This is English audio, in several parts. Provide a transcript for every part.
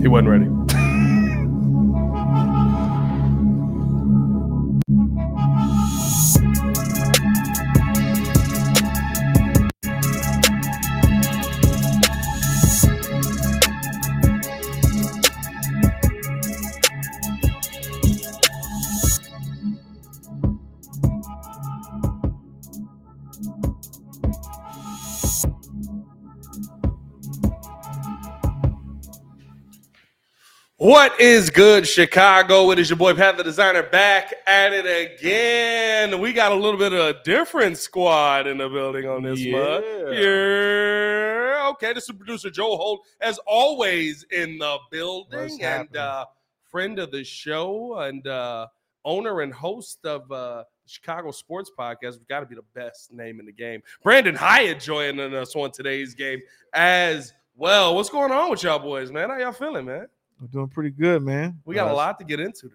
He wasn't ready. What is good, Chicago? It is your boy Pat the Designer back at it again. We got a little bit of a different squad in the building on this Yeah. month. Yeah. Okay, this is producer Joe Holt, as always, in the building and uh, friend of the show and uh, owner and host of uh, Chicago Sports Podcast. We've got to be the best name in the game. Brandon Hyatt joining us on today's game as well. What's going on with y'all boys, man? How y'all feeling, man? I'm doing pretty good, man. We got Uh, a lot to get into today.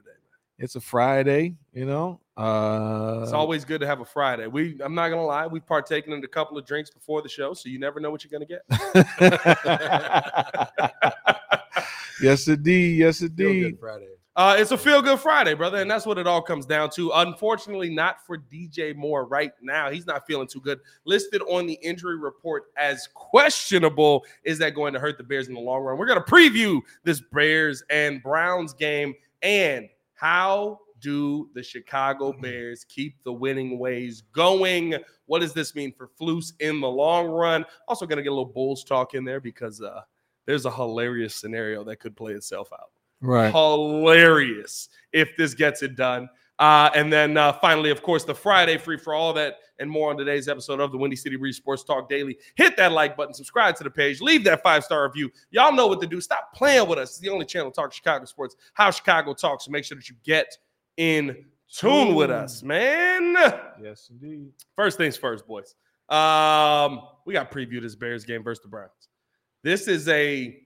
It's a Friday, you know. Uh, It's always good to have a Friday. We, I'm not gonna lie, we've partaken in a couple of drinks before the show, so you never know what you're gonna get. yes, indeed. Yes, Feel indeed. good Friday. Uh, it's a feel good Friday, brother, and that's what it all comes down to. Unfortunately, not for DJ Moore right now. He's not feeling too good. Listed on the injury report as questionable. Is that going to hurt the Bears in the long run? We're going to preview this Bears and Browns game and how do the Chicago Bears keep the winning ways going? What does this mean for Flus in the long run? Also, going to get a little Bulls talk in there because uh, there's a hilarious scenario that could play itself out Right. hilarious if this gets it done. Uh, and then uh, finally, of course, the Friday free for all that and more on today's episode of the Windy City Breeze Sports Talk Daily. Hit that like button, subscribe to the page, leave that five star review. Y'all know what to do. Stop playing with us. It's the only channel to talk Chicago sports, how Chicago talks. So make sure that you get in tune with us, man. Yes, indeed. First things first, boys. Um, we got preview this Bears game versus the Browns. This is a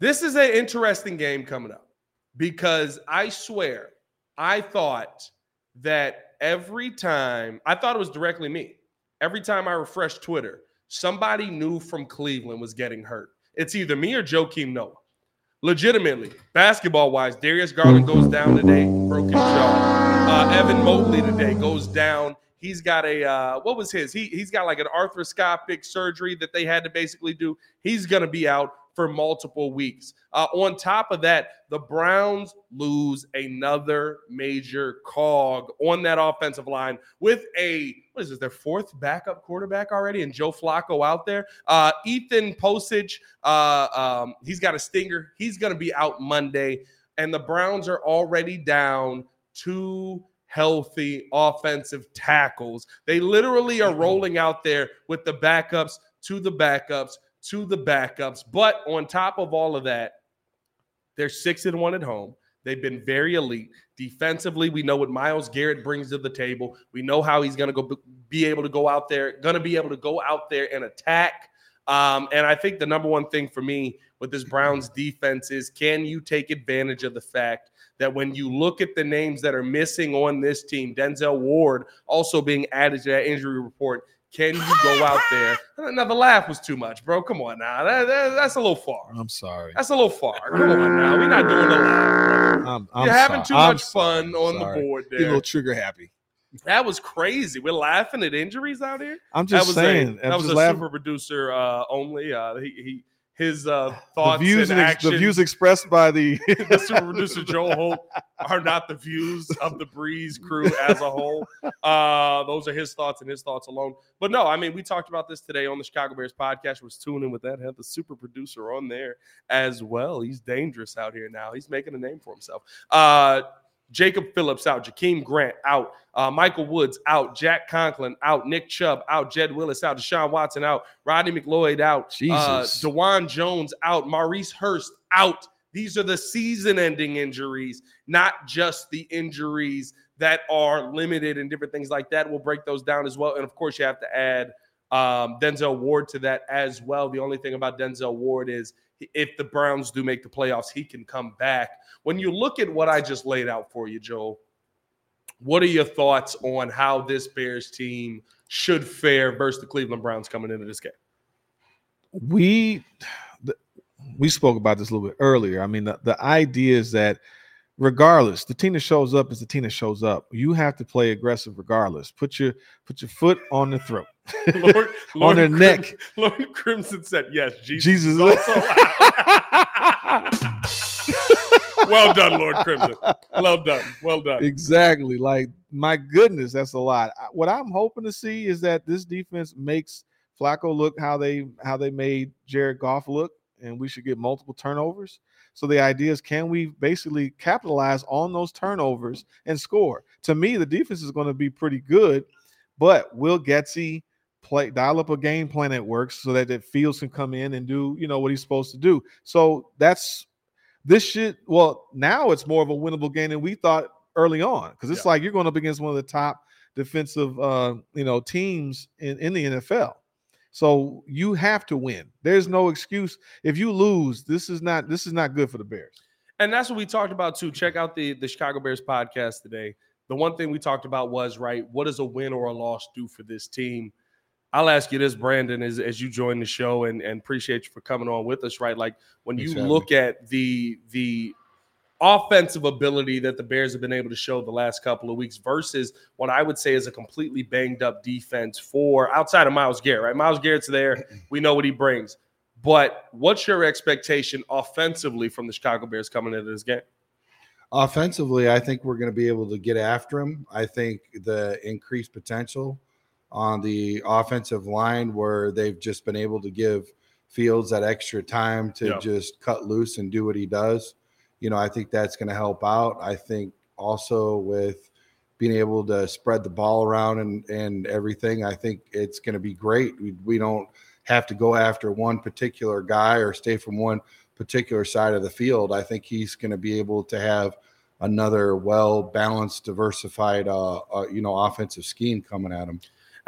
this is an interesting game coming up because I swear I thought that every time I thought it was directly me. Every time I refreshed Twitter, somebody new from Cleveland was getting hurt. It's either me or Joakim Noah. Legitimately, basketball wise, Darius Garland goes down today, broken jaw. Uh, Evan Mobley today goes down. He's got a uh, what was his? He he's got like an arthroscopic surgery that they had to basically do. He's gonna be out for multiple weeks. Uh, on top of that, the Browns lose another major cog on that offensive line with a what is this? Their fourth backup quarterback already, and Joe Flacco out there. Uh, Ethan Pocic, uh, um, he's got a stinger. He's gonna be out Monday, and the Browns are already down two healthy offensive tackles. They literally are rolling out there with the backups to the backups to the backups. But on top of all of that, they're six and one at home. They've been very elite defensively. We know what Myles Garrett brings to the table. We know how he's going to go be able to go out there, going to be able to go out there and attack. Um, and I think the number one thing for me with this Browns defense is can you take advantage of the fact that when you look at the names that are missing on this team, Denzel Ward also being added to that injury report, can you go out there? Now the laugh was too much, bro. Come on now, That- that- that's a little far. I'm sorry. That's a little far. Come on now, we're not doing the laugh. I'm, I'm You're having too I'm much fun sorry. on the board Get a little trigger happy. That was crazy. We're laughing at injuries out here. I'm That just was saying. a that was a laughing. super producer uh, only. Uh, he, he his uh, the thoughts views and actions. the views expressed by the the super producer Joe Holt are not the views of the Breeze crew as a whole. Uh, those are his thoughts and his thoughts alone. But no, I mean, we talked about this today on the Chicago Bears podcast. Was tuning with that. Had the super producer on there as well. He's dangerous out here now. He's making a name for himself. Uh, Jacob Phillips out, Jakeem Grant out, uh, Michael Woods out, Jack Conklin out, Nick Chubb out, Jed Willis out, Deshaun Watson out, Rodney McLeod out, uh, Jesus. Dawand Jones out, Maurice Hurst out. These are the season-ending injuries, not just the injuries that are limited and different things like that. We'll break those down as well. And of course, you have to add um, Denzel Ward to that as well. The only thing about Denzel Ward is if the Browns do make the playoffs, he can come back. When you look at what I just laid out for you, Joel, what are your thoughts on how this Bears team should fare versus the Cleveland Browns coming into this game? we we spoke about this a little bit earlier. I mean, the, the idea is that regardless, the team that shows up is the team that shows up. You have to play aggressive regardless. Put your put your foot on the throat. Lord, On their Crim- neck. Lord Crimson said, "Yes, Jesus." Jesus. is also out." well done, Lord Crimson. Well done. Well done. exactly. Like my goodness, that's a lot. What I'm hoping to see is that this defense makes Flacco look how they how they made Jared Goff look, and we should get multiple turnovers. So the idea is, can we basically capitalize on those turnovers and score? To me, the defense is going to be pretty good, but will Getsy play dial up a game plan that works so that that Fields can come in and do you know what he's supposed to do? So that's this shit well now it's more of a winnable game than we thought early on because it's Yeah. like you're going up against one of the top defensive uh you know teams in, in the NFL. So you have to win. There's no excuse. If you lose, this is not this is not good for the Bears. And that's what we talked about too. Check out the the Chicago Bears podcast today. The one thing we talked about was right. What does a win or a loss do for this team? I'll ask you this, Brandon, as, as you join the show, and, and appreciate you for coming on with us. Right, like when you look at the the offensive ability that the Bears have been able to show the last couple of weeks versus what I would say is a completely banged up defense for outside of Myles Garrett. Right, Myles Garrett's there. We know what he brings. But what's your expectation offensively from the Chicago Bears coming into this game? Offensively, I think we're going to be able to get after him. I think the increased potential on the offensive line, where they've just been able to give Fields that extra time to Yeah. just cut loose and do what he does. You know, I think that's going to help out. I think also with being able to spread the ball around and and everything, I think it's going to be great. We, we don't have to go after one particular guy or stay from one particular side of the field. I think he's going to be able to have another well balanced, diversified, uh, uh, you know, offensive scheme coming at him.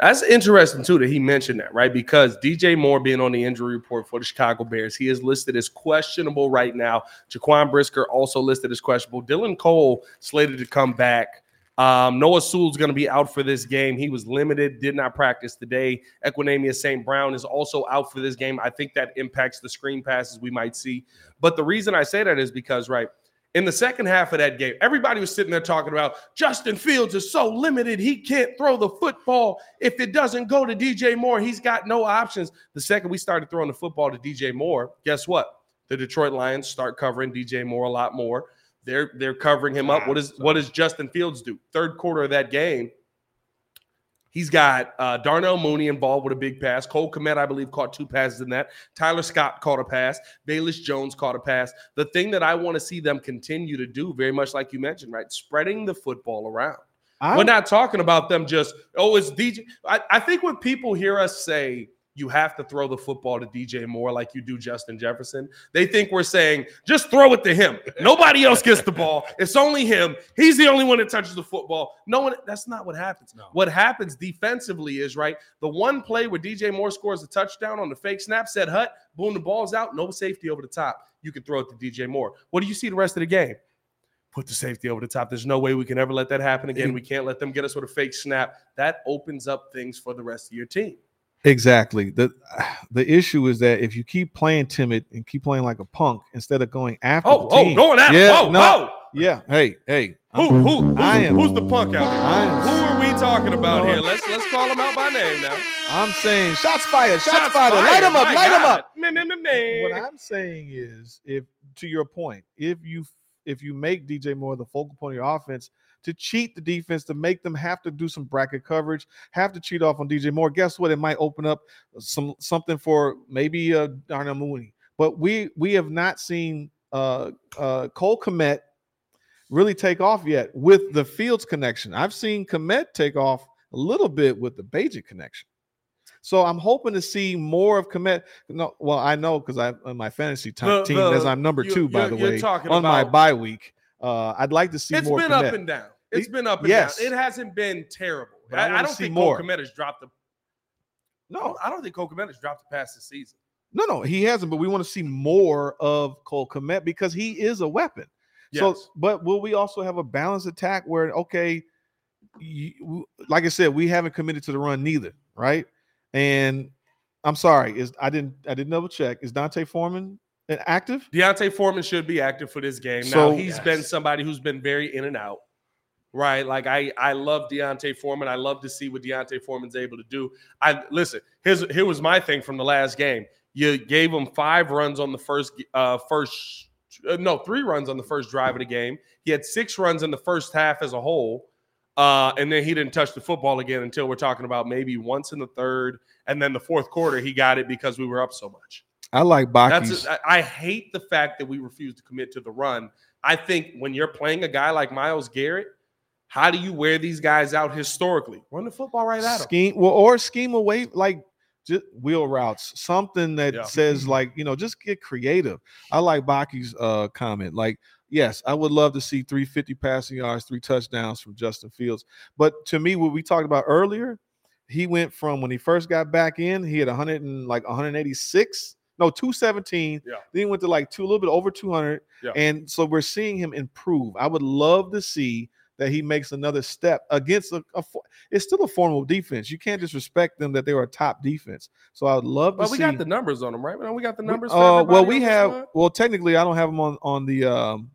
That's interesting too that he mentioned that, right? Because DJ Moore being on the injury report for the Chicago Bears, he is listed as questionable right now. Jaquan Brisker also listed as questionable. Dylan Cole slated to come back. Um, Noah Sewell's going to be out for this game. He was limited, did not practice today. Equanimeous St. Brown is also out for this game. I think that impacts the screen passes we might see. But the reason I say that is because, right, in the second half of that game, everybody was sitting there talking about Justin Fields is so limited. He can't throw the football. If it doesn't go to DJ Moore, he's got no options. The second we started throwing the football to DJ Moore, guess what? The Detroit Lions start covering DJ Moore a lot more. They're they're covering him up. What is what does Justin Fields do? Third quarter of that game, He's got uh, Darnell Mooney involved with a big pass. Cole Kmet, I believe, caught two passes in that. Tyler Scott caught a pass. Velus Jones caught a pass. The thing that I want to see them continue to do, very much like you mentioned, right? Spreading the football around. I'm, We're not talking about them just, oh, it's DJ. I, I think when people hear us say you have to throw the football to DJ Moore like you do Justin Jefferson, they think we're saying just throw it to him. Nobody else gets the ball. It's only him. He's the only one that touches the football. No one, that's not what happens. No. What happens defensively is right. The one play where DJ Moore scores a touchdown on the fake snap, said Hut, boom, the ball's out, no safety over the top. You can throw it to DJ Moore. What do you see the rest of the game? Put the safety over the top. There's no way we can ever let that happen again. We can't let them get us with a fake snap. That opens up things for the rest of your team. Exactly. The the issue is that if you keep playing timid and keep playing like a punk instead of going after Oh, the oh, team, going after. Yeah, Whoa, no. whoa. yeah, hey, hey, Who, who, who's, I am- who's the punk out here? Who are we talking about here? Let's let's call him out by name now. I'm saying shots fired, shots, fired, light them up, My light them up. Me, me, me. What I'm saying is, if to your point, if you if you make DJ Moore the focal point of your offense to cheat the defense, to make them have to do some bracket coverage, have to cheat off on DJ Moore, guess what? It might open up some something for maybe uh, Darnell Mooney. But we we have not seen uh, uh, Cole Kmet really take off yet with the Fields connection. I've seen Kmet take off a little bit with the Bagent connection. So I'm hoping to see more of Kmet. No, well, I know because I on my fantasy t- The- team the- as I'm number you- two, by the way, on my about- bye week. Uh, I'd like to see It's more. It's been Kmet. up and down. It's It- been up and yes. down. It hasn't been terrible. I I, I, don't see think more. Cole Kmet has dropped the. no, I don't think Cole Kmet has dropped the past this season. no, no, he hasn't. But we want to see more of Cole Kmet because he is a weapon. So, but will we also have a balanced attack where, okay, you, like I said, we haven't committed to the run neither, right? And I'm sorry, is I didn't I didn't double check. Is Dante Foreman an active? D'Onta Foreman should be active for this game. So- now he's been somebody who's been very in and out. Right. Like I I love D'Onta Foreman. I love to see what D'Onta Foreman's able to do. I listen, here's here was my thing from the last game. You gave him five runs on the first uh first uh, no, three runs on the first drive of the game. He had six runs in the first half as a whole. Uh, and then he didn't touch the football again until we're talking about maybe once in the third, and then the fourth quarter he got it because we were up so much. I like Baki's. I hate the fact that we refuse to commit to the run. I think when you're playing a guy like Myles Garrett, how do you wear these guys out historically? Run the football right at them. scheme well or scheme away like just wheel routes something that Yeah. says like you know just get creative i like baki's uh comment like yes i would love to see 350 passing yards three touchdowns from justin fields but to me what we talked about earlier he went from when he first got back in he had 100 and like 186 no 217 Yeah. then he went to like two a little bit over 200 Yeah. and so we're seeing him improve i would love to see that he makes another step against a, a it's still a formal defense. You can't disrespect them that they were a top defense. So I would love to But we see. got the numbers on them, right? We got the numbers. uh, well, we have. Well, technically, I don't have them on on the um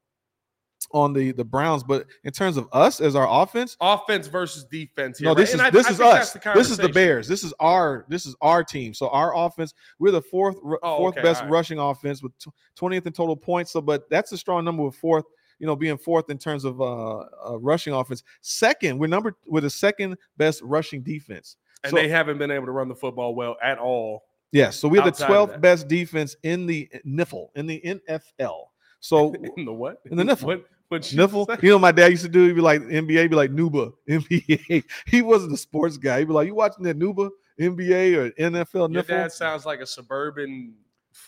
on the the Browns, but in terms of us as our offense, offense versus defense. Here, no, right? this is And this I is think us. This is the. Bears. This is our this is our team. So our offense, we're the fourth Oh, fourth okay, best right. rushing offense with 20th in total points. So, but that's a strong number with fourth. You know, being fourth in terms of uh, uh rushing offense. Second, we're number we're the second best rushing defense. and So- they haven't been able to run the football well at all. Yes, so we're the 12th best defense in the NIFL, in the NFL. So In the what? In the niffle. What? What you say? you know, my dad used to do. He'd be like NBA, be like Nuba NBA. He wasn't a sports guy. He'd be like, "You watching that Nuba NBA or NFL Your NIFL?" dad sounds like a suburban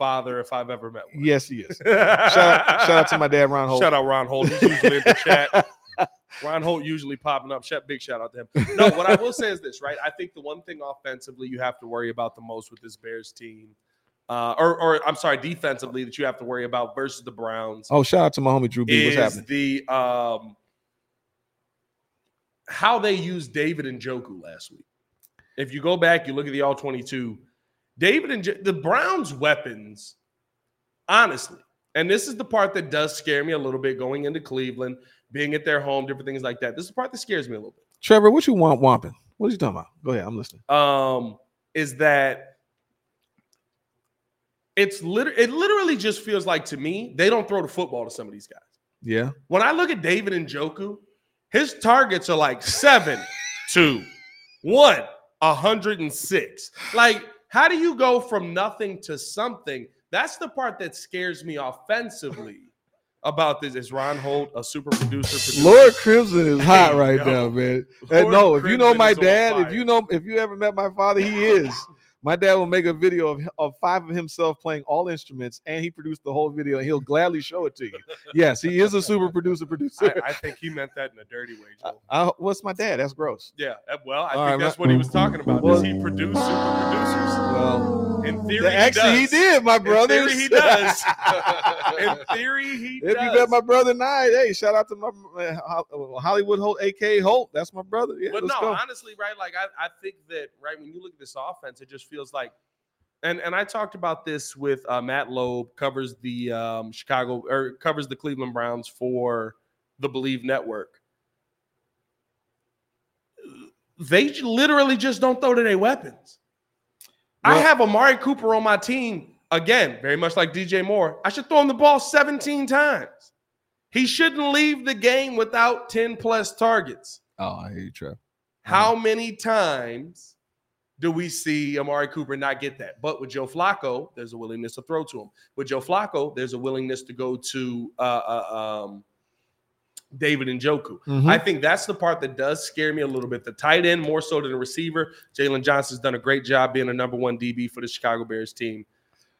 father if I've ever met one. Yes, he is. Shout out, shout out to my dad, Ron Holt. Shout out Ron Holt. He's usually in the chat. Ron Holt usually popping up. Shout, big shout out to him. No, what I will say is this, right? I think the one thing offensively you have to worry about the most with this Bears team, uh, or, or I'm sorry, defensively that you have to worry about versus the Browns Oh, shout out to my homie Drew B. What's happening? the um, how they used David Njoku last week. If you go back, you look at the all 22, David and J- the Browns' weapons, honestly, and this is the part that does scare me a little bit going into Cleveland, being at their home, different things like that. This is the part that scares me a little bit. Trevor, what you want, Wamping? What are you talking about? Go ahead, I'm listening. um, is that it's liter- it literally just feels like to me they don't throw the football to some of these guys. Yeah, When I look at David Njoku, his targets are like seven, two, one, a hundred and six. Like, how do you go from nothing to something? That's the part that scares me offensively about this. Is Ron Holt a super producer? producer? Lord Crimson is hot right now, man. Lord no, if you know my dad, if you know, if you ever met my father, he is. My dad will make a video of, of five of himself playing all instruments, and he produced the whole video, and he'll gladly show it to you. Yes, he is a super producer. Producer. I, I think he meant that in a dirty way, Joe. I, what's my dad? That's gross. Yeah, uh, well, I All think right, that's my- what he was talking about. Well- Does he produce super producers? Well, In theory, actually, he, does. did, my In brother. theory, he does. In theory, he If does. you met my brother and I, hey, shout out to my uh, Hollywood Holt, aka Holt. That's my brother. Yeah, but let's no, go. honestly, right? Like I, I think that right when you look at this offense, it just feels like, and and I talked about this with uh, Matt Loeb, covers the um, Chicago or covers the Cleveland Browns for the Believe Network. They literally just don't throw to their weapons. I have Amari Cooper on my team again, very much like DJ Moore. I should throw him the ball 17 times. He shouldn't leave the game without 10 plus targets. Oh, I hear you, Trev. How many times do we see Amari Cooper not get that? But with Joe Flacco, there's a willingness to throw to him. With Joe Flacco, there's a willingness to go to uh, uh, um, David Njoku. Mhm. I think that's the part that does scare me a little bit. The tight end more so than the receiver. Jaylon Johnson's done a great job being a number one DB for the Chicago Bears team.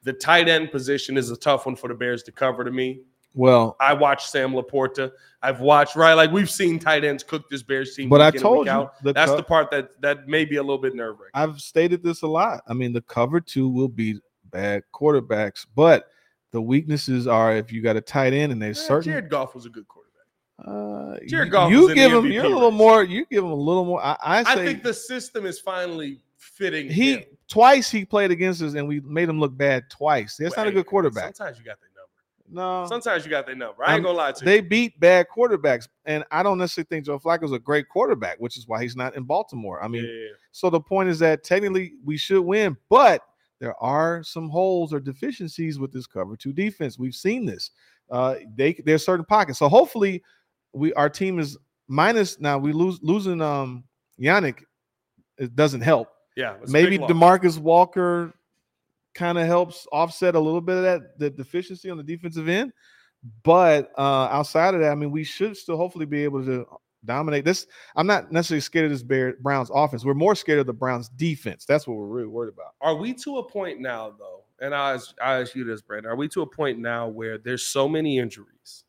The tight end position is a tough one for the Bears to cover to me. well, I watched Sam Laporta. I've watched right like we've seen tight ends cook this Bears team. but I told you the that's co- the part that that may be a little bit nerve wracking. I've stated this a lot. I mean, the cover two will be bad quarterbacks, but the weaknesses are if you got a tight end and there's certain. Jared Goff was a good quarterback. Uh, Jared you- Goff you give him. You're a little more. You give him a little more. I, I I think the system is finally fitting. he him. twice he played against us and we made him look bad twice. That's not a good quarterback. Sometimes you got their number. No, Sometimes you got their number. I ain't Um, gonna lie to they you. beat bad quarterbacks, and I don't necessarily think Joe Flacco's a great quarterback, which is why he's not in Baltimore. I mean, Yeah. So the point is that technically we should win, but there are some holes or deficiencies with this cover two defense. We've seen this. Uh, they there's certain pockets. So hopefully we our team is minus now. We lose losing um Yannick. It doesn't help. Yeah, Maybe. Demarcus Walker kind of helps offset a little bit of that the deficiency on the defensive end. But uh outside of that, I mean, we should still hopefully be able to dominate this. I'm not necessarily scared of this Bear Browns offense. We're more scared of the Browns defense. That's what we're really worried about. Are we to a point now, though? And I ask, I ask you this, Brandon. Are we to a point now where there's so many injuries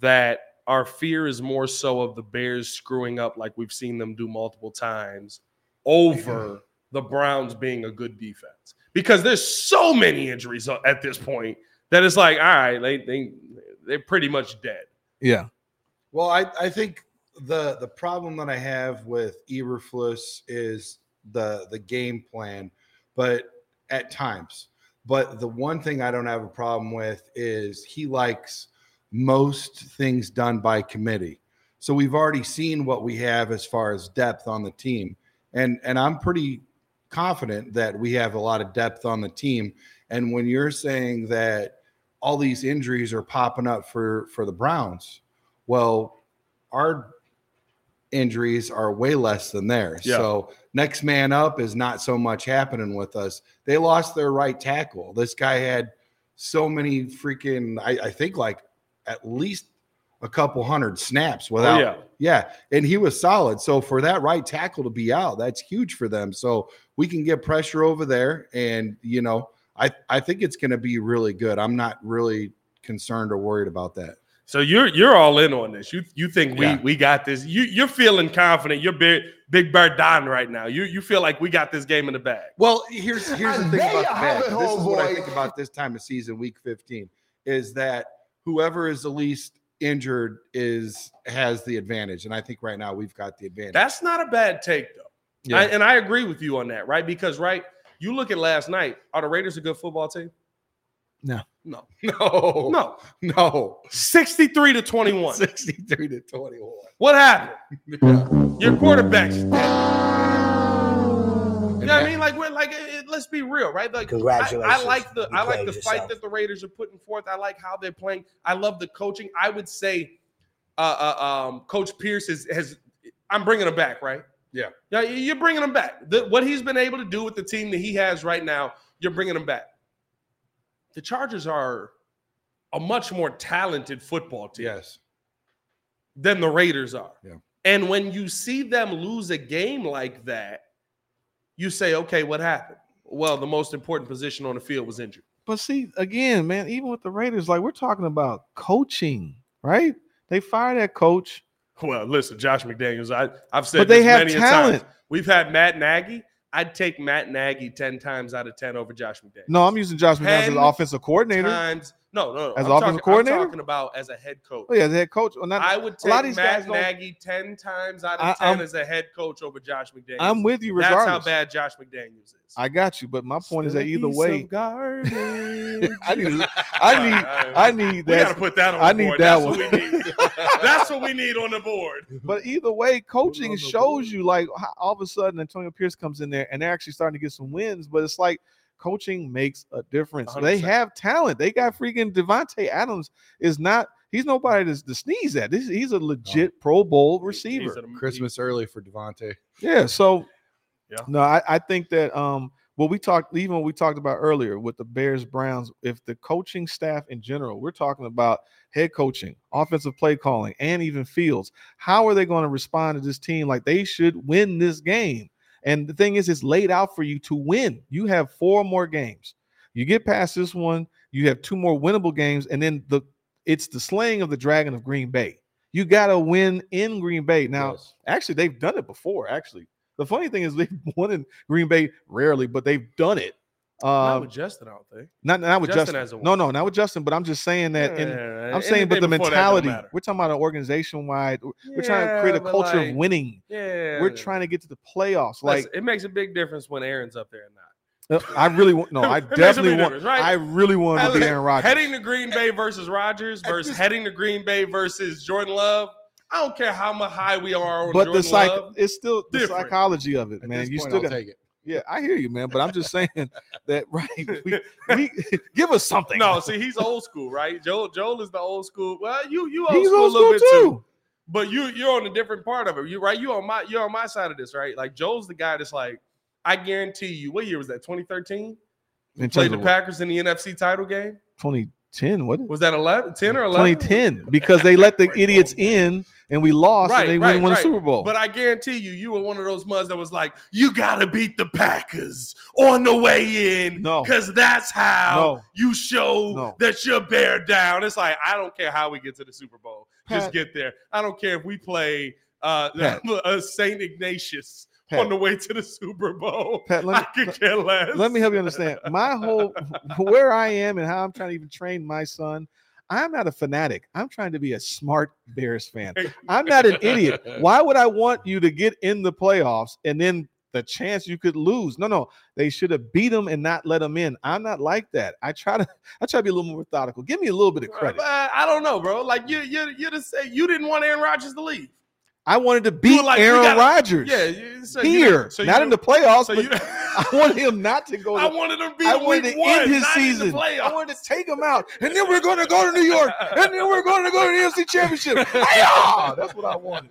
that our fear is more so of the Bears screwing up, like we've seen them do multiple times, over the Browns being a good defense? Because there's so many injuries at this point that it's like, all right, they they they're pretty much dead. Yeah. Well, I, I think the the problem that I have with Eberflus is the the game plan, but at times. But the one thing I don't have a problem with is he likes most things done by committee. So we've already seen what we have as far as depth on the team. And and I'm pretty confident that we have a lot of depth on the team. And when you're saying that all these injuries are popping up for for the Browns, well, our injuries are way less than theirs. Yeah. So next man up is not so much happening with us. They lost their right tackle. This guy had so many freaking, I, I think like at least a couple hundred snaps oh, without yeah. yeah, and he was solid. So for that right tackle to be out, that's huge for them. So we can get pressure over there, and you know, I I think it's going to be really good. I'm not really concerned or worried about that. So you're you're all in on this. You you think we Yeah. we got this? You you're feeling confident. You're big big bird Don right now. You you feel like we got this game in the bag. Well, here's here's the thing about you the bag. This is what I think about this time of season, week 15, is that whoever is the least injured is has the advantage, and I think right now we've got the advantage. That's not a bad take though. Yeah. I- and I agree with you on that, right? Because right, you look at last night. Are the Raiders a good football team? No. No. no, No. no, 63 to 21. 63 to 21. What happened? Yeah. Your quarterback's dead. You know what I mean? Like, we're like, let's be real, right? Like, I, I like the, You I like played the fight that the Raiders are putting forth. I like how they're playing. I love the coaching. I would say, uh, uh um, Coach Pierce is, has. I'm bringing him back, right? Yeah. Yeah, you- you're bringing him back. The, what he's been able to do with the team that he has right now, you're bringing him back. The Chargers are a much more talented football team Yes. than the Raiders are. Yeah. And when you see them lose a game like that, you say, okay, what happened? Well, the most important position on the field was injured. But see, again, man, even with the Raiders, like we're talking about coaching, right? They fired that coach, Well, listen, Josh McDaniels, I, I've said but they have many talent. times. We've had Matt Nagy. I'd take Matt Nagy 10 times out of 10 over Josh McDaniels. No, I'm using Josh McDaniels as an offensive coordinator. Times, no, no, no. As I'm offensive talking, coordinator? I'm talking about as a head coach. Oh yeah, the head coach. Well, not, I would a lot of take these guys Matt don't- Nagy 10 times out of I- 10 I'm- as a head coach over Josh McDaniels. I'm with you That's how bad Josh McDaniels is. I got you, but my point is that either way. I need, I need, I need We gotta that. put that on I need board. that That's one. what we need. That's what we need on the board. But either way, coaching on the shows you like how all of a sudden Antonio Pierce comes in there and they're actually starting to get some wins. But it's like coaching makes a difference. They 100%. have talent. They got freaking Davante Adams is not. He's nobody to, to sneeze at. This, he's a legit Pro Bowl receiver. He's an- Christmas early for Davante. Yeah. So, Yeah. no, I, I think that um what we talked even what we talked about earlier with the Bears Browns, if the coaching staff in general, we're talking about head coaching, offensive play calling, and even fields, how are they going to respond to this team like they should win this game? And the thing is, it's laid out for you to win. You have four more games. You get past this one, you have two more winnable games, and then the it's the slaying of the dragon of Green Bay. You got to win in Green Bay. Now, Yes. actually, they've done it before. Actually, the funny thing is they've won in Green Bay rarely, but they've done it. Not Uh, with Justin, I don't think. not not with Justin Justin. hasn't no, no, not with Justin. But I'm just saying that. in, Yeah, I'm saying, but the anything before that don't mentality. We're talking about an organization wide. We're trying to create a culture like, of winning. Yeah, We're trying to get to the playoffs. Like Listen, it makes a big difference when Aaron's up there or not. uh, I really want. No, I It makes a definitely want. right? I really want to be Aaron Rodgers. Heading to Green Bay versus Rodgers versus heading to Green Bay versus Jordan Love. I don't care how much high we are on but Jordan the psych, Love. it's still the different. psychology of it, At man. this You point, still I'll got. take it. Yeah, I hear you, man. But I'm just saying that right. We, we give us something. No, see, he's old school, right? Joel, Joel is the old school. Well, you you old he's school old a little school bit too. too. But you you're on a different part of it. You right? You on my you're on my side of this, right? Like Joel's the guy that's like, I guarantee you. What year was that? 2013. In Played the of Packers in the NFC title game. 2010, what? Was that 11, 10 or 11? 2010 because they let the idiots in and we lost Right, and they right, win won right. the Super Bowl. But I guarantee you, you were one of those muds that was like, you got to beat the Packers on the way in. No. Because that's how No. you show No. that you're bear down. It's like, I don't care how we get to the Super Bowl. Just get there. I don't care if we play uh, uh St. Ignatius Pat. on the way to the Super Bowl. Pat, let I me- could care less. let me help you understand. My whole where I am and how I'm trying to even train my son. I'm not a fanatic. I'm trying to be a smart Bears fan. I'm not an idiot. Why would I want you to get in the playoffs and then the chance you could lose? No, no. They should have beat them and not let them in. I'm not like that. I try to I try to be a little more methodical. Give me a little bit of credit. Uh, I don't know, bro. Like you, you, you just say you didn't want Aaron Rodgers to leave. I wanted to beat like, Aaron Rodgers. Yeah, so here, so not in the playoffs. So but I wanted him not to go. To, I wanted him to be I wanted to one, end his the season. I wanted to take him out, and then we're going to go to New York, and then we're going to go to the NFC Championship. Hi-yah! That's what I wanted.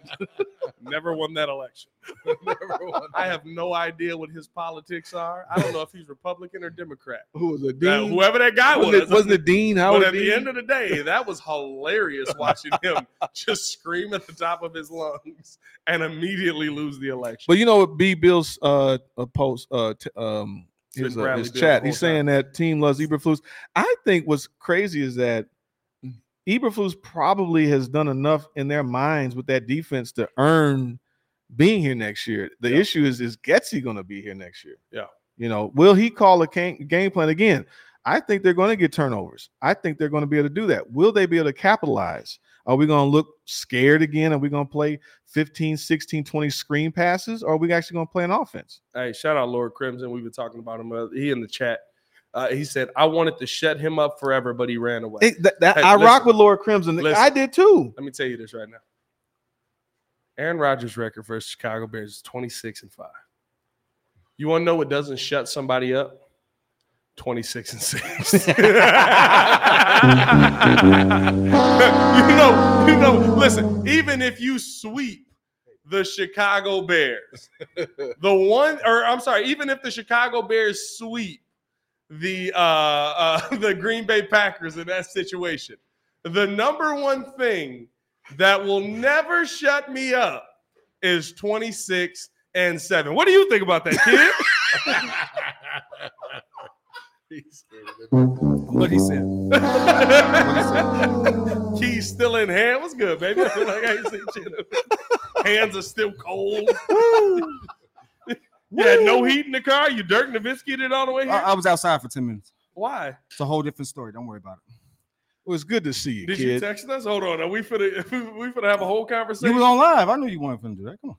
Never won that election. I have no idea what his politics are. I don't know if he's Republican or Democrat. Who was it? Uh, Dean? whoever that guy wasn't, was. it, wasn't it Dean? but Howard at the end of the day, that was hilarious watching him just scream at the top of his lungs and immediately lose the election. But you know what? B. Bill's uh, uh post uh t- um his, uh, his chat. He's saying that team loves Eberflus. I think what's crazy is that Eberflus probably has done enough in their minds with that defense to earn being here next year. The Yeah. issue is is Getsy going to be here next year? Yeah. You know, will he call a game plan again? I think they're going to get turnovers. I think they're going to be able to do that. Will they be able to capitalize? Are we going to look scared again? Are we going to play 15, 16, 20 screen passes? Or are we actually going to play an offense? Hey, shout out Lord Crimson. We've been talking about him. Uh, he in the chat. Uh, he said, "I wanted to shut him up forever, but he ran away." It- that- that- Hey, I rock with Lord Crimson. Listen. I did too. Let me tell you this right now. Aaron Rodgers' record versus Chicago Bears is 26 and 5. You want to know what doesn't shut somebody up? 26 and 6. you know, you know, listen, even if you sweep the Chicago Bears, the one or I'm sorry, even if the Chicago Bears sweep the uh, uh the Green Bay Packers in that situation, the number one thing that will never shut me up is 26 and 7. What do you think about that, kid? Mm-hmm. What he said. Mm-hmm. Keys still in hand. What's good, baby? like I ain't seen shit. Hands are still cold. you had no heat in the car. You Dirk Nowitzki did all the way here. I, I was outside for 10 minutes. Why? It's a whole different story. Don't worry about it. It was good to see you, Did you kid. text us? Hold on. Are we finna we finna have a whole You conversation? was on live. I knew you weren't going to do that. Come on.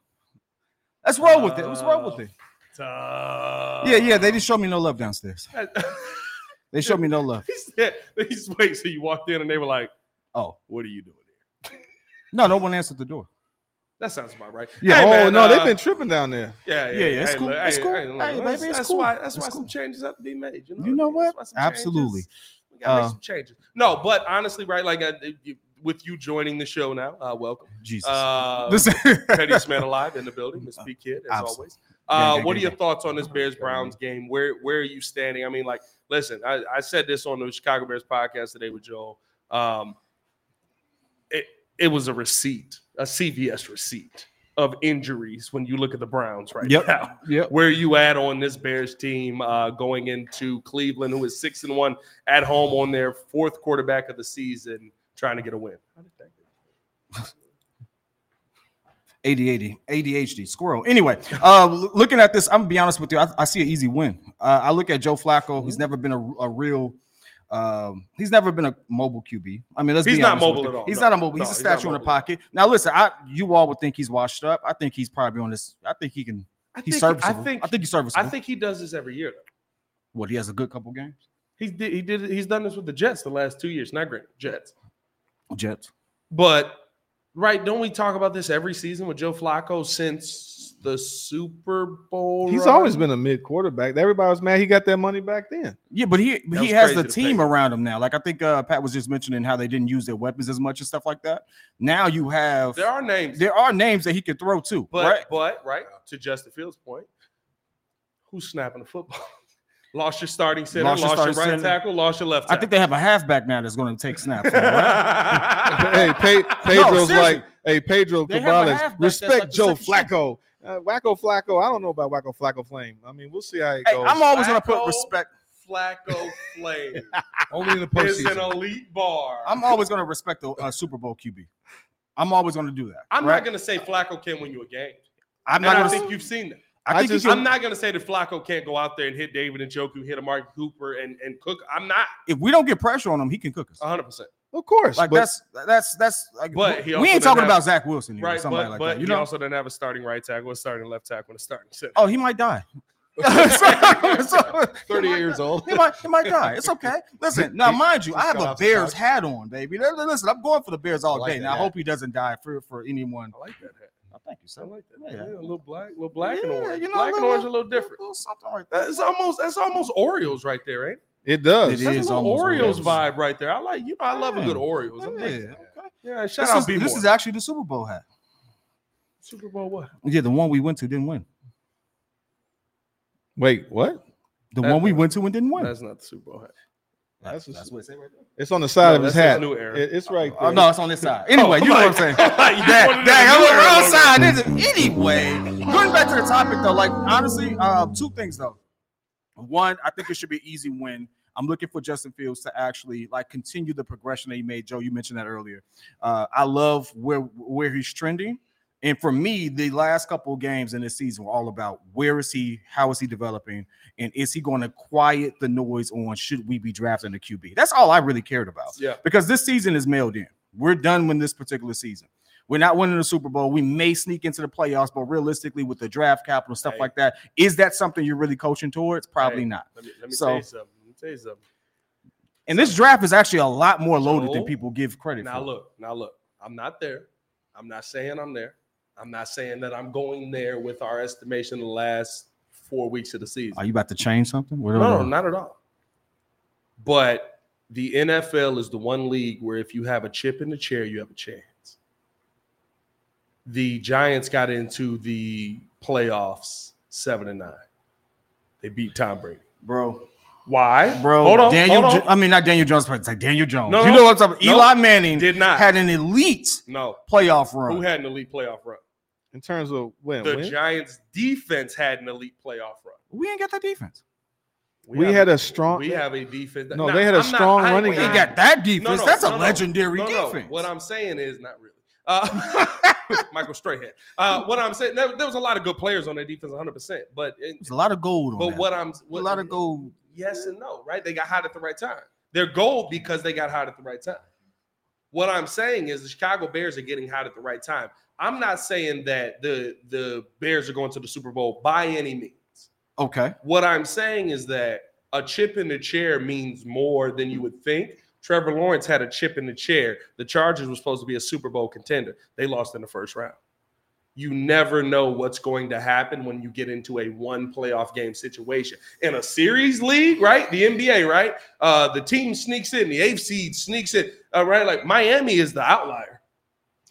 Let's roll with it. Let's roll with uh, it. Yeah, yeah. They didn't show me no love downstairs. They showed me no love. he said, he's, wait, so you walked in and they were like, Oh, what are you doing here? no, no one answered the door. That sounds about right. Yeah. Hey, oh man, no, uh, they've been tripping down there. Yeah, yeah, Yeah, yeah, it's Hey, cool, look, it's hey, cool. hey, look, Hey, baby, that's, it's that's cool. why that's It's why some changes have to be made. You know, You know what? That's changes- Absolutely. We gotta make Uh, some changes. No, but honestly, right? Like uh, you- with you joining the show now, uh, welcome. Jesus. Uh, Listen. Petty Smith alive in the building, Miss P Kid, as Absolutely. always. Uh, gang, what are your thoughts on this Bears Browns game? Where where are you standing? I mean, like, listen, I, I said this on the Chicago Bears podcast today with Joel. Um, it it was a receipt, a CVS receipt of injuries when you look at the Browns right Yep. now. Yep. Where are you at on this Bears team uh, going into Cleveland, who is six and one at home on their fourth quarterback of the season, trying to get a win? ADHD, ADHD, squirrel. Anyway, uh, looking at this, I'm gonna be honest with you. I, I see an easy win. Uh, I look at Joe Flacco. He's never been a, a real. Um, he's never been a mobile QB. I mean, let's He's be not honest with mobile at all. He's No, not a mobile. no, he's a he's statue in the pocket. Now, listen, I you all would think he's washed up. I think he's probably on this. I think he can. I He's think, serviceable. I think I think he's I think he does this every year. Though. what he has a good couple games. He did. He did. He's done this with the Jets the last two years. Not great Jets, Jets. but right. Don't we talk about this every season with Joe Flacco since the Super Bowl? He's run? always been a mid quarterback. Everybody was mad he got that money back then. Yeah, but he That he has the team pay. around him now. Like I think uh, Pat was just mentioning how they didn't use their weapons as much and stuff like that. Now you have There are names, there are names that he can throw to. but right? but right to Justin Fields' point, who's snapping the football? Lost your starting center, Lost lost, your your, right center. tackle, lost your left. I think they have a halfback now that's going to take snaps. right? hey, Pe- Pedro's seriously. like, hey, Pedro They Cabales, respect like Joe second string. Flacco. Uh, Wacko Flacco, I don't know about Wacko Flacco Flame. I mean, we'll see how it Hey, goes. I'm always going to put respect. Flacco Flame Only in the postseason. is an elite bar. I'm always going to respect the uh, Super Bowl QB. I'm always going to do that. I'm right? not going to say Flacco can win you a game. I'm And not I going think to. you've seen that. I I think just- he can- I'm not going to say that Flacco can't go out there and hit David Njoku, hit a Mark Cooper and, and cook. I'm not if we don't get pressure on him, he can cook us. 100%. of course, Like but that's that's that's like. But he also we ain't talking have- about Zach Wilson here, or Right. somebody But, like but that. You he know. also doesn't have a starting right tackle, a starting left tackle, and a starting center. oh, he might die. So- so- 38 years old. He might, he might die. It's okay. Listen, now mind you, I have a Bears hat on, baby. Listen, I'm going for the Bears all like day. that Now I hope he doesn't die for for anyone. I like that hat. Thank you, I like that. Yeah. Yeah, a little black, a little black and orange. you know, black and orange are a little different. little something right there. That's almost that's almost Orioles right there, right? it does. It That's is a little almost Orioles Orioles. vibe right there. I like you know I love a good Yeah. Orioles. I'm Yeah, like, okay. yeah, shout This, out is, B this is actually the Super Bowl hat. Super Bowl what? Yeah, the one we went to didn't win. Wait, what? The That- one we went to and didn't win. That's not the Super Bowl hat. That's, That's what it say right there. it's on the side No, of his hat. new era. It- it's right Oh there. no, it's on this side. Anyway, you know what I'm saying. You wanted Dang, it dang, in I'm on the wrong side. Is it? Anyway, going back to the topic though, like honestly, uh, two things though. One, I think it should be easy win. I'm looking for Justin Fields to actually like continue the progression that he made. Joe, you mentioned that earlier. Uh, I love where where he's trending. And for me, the last couple of games in this season were all about where is he, how is he developing, and is he going to quiet the noise on should we be drafting a QB? That's all I really cared about Yeah. because this season is mailed in. We're done with this particular season. We're not winning the Super Bowl. We may sneak into the playoffs, but realistically, with the draft capital stuff Hey. like that, is that something you're really coaching towards? Probably Hey. not. Let me, let me So- tell you something. Let me tell you something. And this draft is actually a lot more loaded than people give credit Now for. look, now look. I'm not there. I'm not saying I'm there. I'm not saying that I'm going there with our estimation the last four weeks of the season. Are you about to change something? What- No, no, not at all. But the NFL is the one league where if you have a chip in the chair, you have a chance. The Giants got into the playoffs seven and nine. They beat Tom Brady. bro, Why? bro. hold on. Daniel, hold on. Jo- I mean not Daniel Jones, but it's like Daniel Jones. No, you no, know what I'm talking? no, Eli Manning did not. had an elite no. playoff run. Who had an elite playoff run? In terms of when, The when? Giants defense had an elite playoff run. we ain't got that defense. we have had a strong. we have a defense. No, they had a strong running We game. ain't got that defense. no, That's a no, no. legendary No, no. defense. What I'm saying is not really. Uh, Michael Strahan. Uh, what I'm saying, there, there was a lot of good players on their defense, 100. percent But it, There's a lot of gold on but that. what I'm what, a lot of gold. yes and no, right? They got hot at the right time. They're gold because they got hot at the right time. What I'm saying is the Chicago Bears are getting hot at the right time. I'm not saying that the the Bears are going to the Super Bowl by any means. Okay. What I'm saying is that a chip in the chair means more than you would think. Trevor Lawrence had a chip in the chair. The Chargers were supposed to be a Super Bowl contender. They lost in the first round. You never know what's going to happen when you get into a one playoff game situation. In a series league, right? The NBA, right? Uh, the team sneaks in, the eighth seed sneaks in, uh, right? Like Miami is the outlier.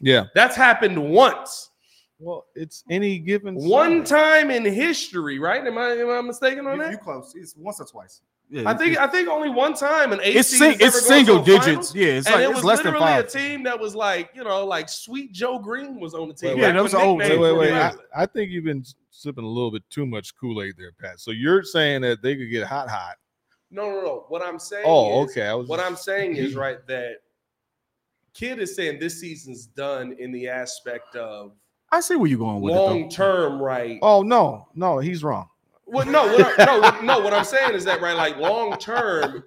Yeah. That's happened once. Well, it's any given One Sunday. time in history, right? Am I am I mistaken on You, that? you close. It's once or twice. Yeah, I think I think only one time an eight it's sing, it's ever gone single to digits. finals, Yeah, it's and like it it's was less than literally a team that was like you know like Sweet Joe Green was on the team. Yeah, Back that was old Wait, wait, wait. I. I think you've been sipping a little bit too much Kool Aid there, Pat. So you're saying that they could get hot, hot. No, no, no. What I'm saying. Oh, is, okay. I was What just- I'm saying is right that kid is saying this season's done in the aspect of I see where you're going with it. long term, right? Oh no, no, he's wrong. Well, no, what I, no, no. What I'm saying is that right, like long term,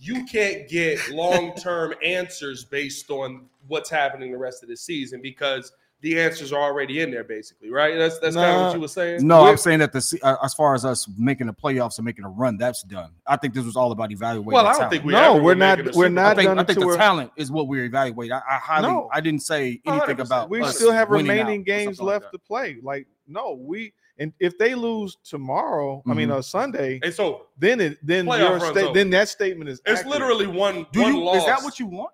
you can't get long term answers based on what's happening the rest of the season because the answers are already in there, basically, right? That's that's kind of what you were saying. No, We're- I'm saying that the uh, as far as us making the playoffs and making a run, that's done. I think this was all about evaluating. Well, I don't think we No, we're were not- we're Super not I think, done I think the we're- talent is what we evaluate. I, I highly, No. I didn't say anything 100%. about. We us still have remaining games something like left to play. Like, no, we and if they lose tomorrow, I mean, Mhm. uh, Sunday, And so then it then your runs sta- then that statement is it's accurate. literally one. Do one you? loss. Is that what you want?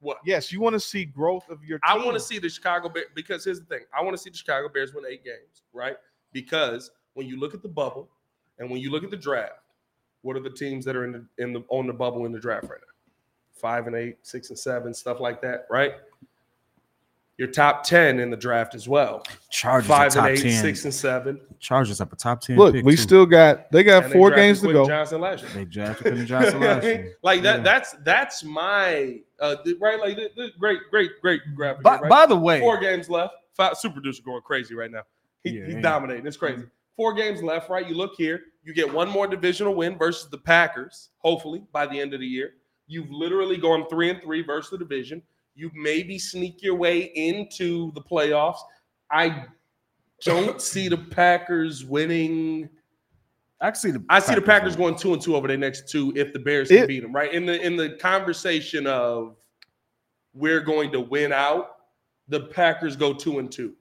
What? yes. You want to see growth of your. I want to see the Chicago Bears because here's the thing: I want to see the Chicago Bears win eight games, right? Because when you look at the bubble and when you look at the draft, what are the teams that are in the in the on the bubble in the draft right now? Five and eight, six and seven, stuff like that, right? Your top ten in the draft as well. Chargers Five are top and eight, ten. six and seven. Chargers up a top ten. Look, pick we too. still got. They got And four drafted games to go. Johnson last year. They drafted Quentin Johnson last year. like that. Yeah. That's that's my uh, right. Like the, the great, great, great graphic. By, right? by the way, Four games left. Five, super producer going crazy right now. He, Yeah, he's yeah. dominating. It's crazy. Four games left, right? You look here. You get one more divisional win versus the Packers, hopefully by the end of the year. You've literally gone three and three versus the division. You maybe sneak your way into the playoffs. I don't see the Packers winning. I see the. I see the Packers winning. going two and two over their next two if the Bears can It- beat them. Right in the in the conversation of we're going to win out, the Packers go two and two.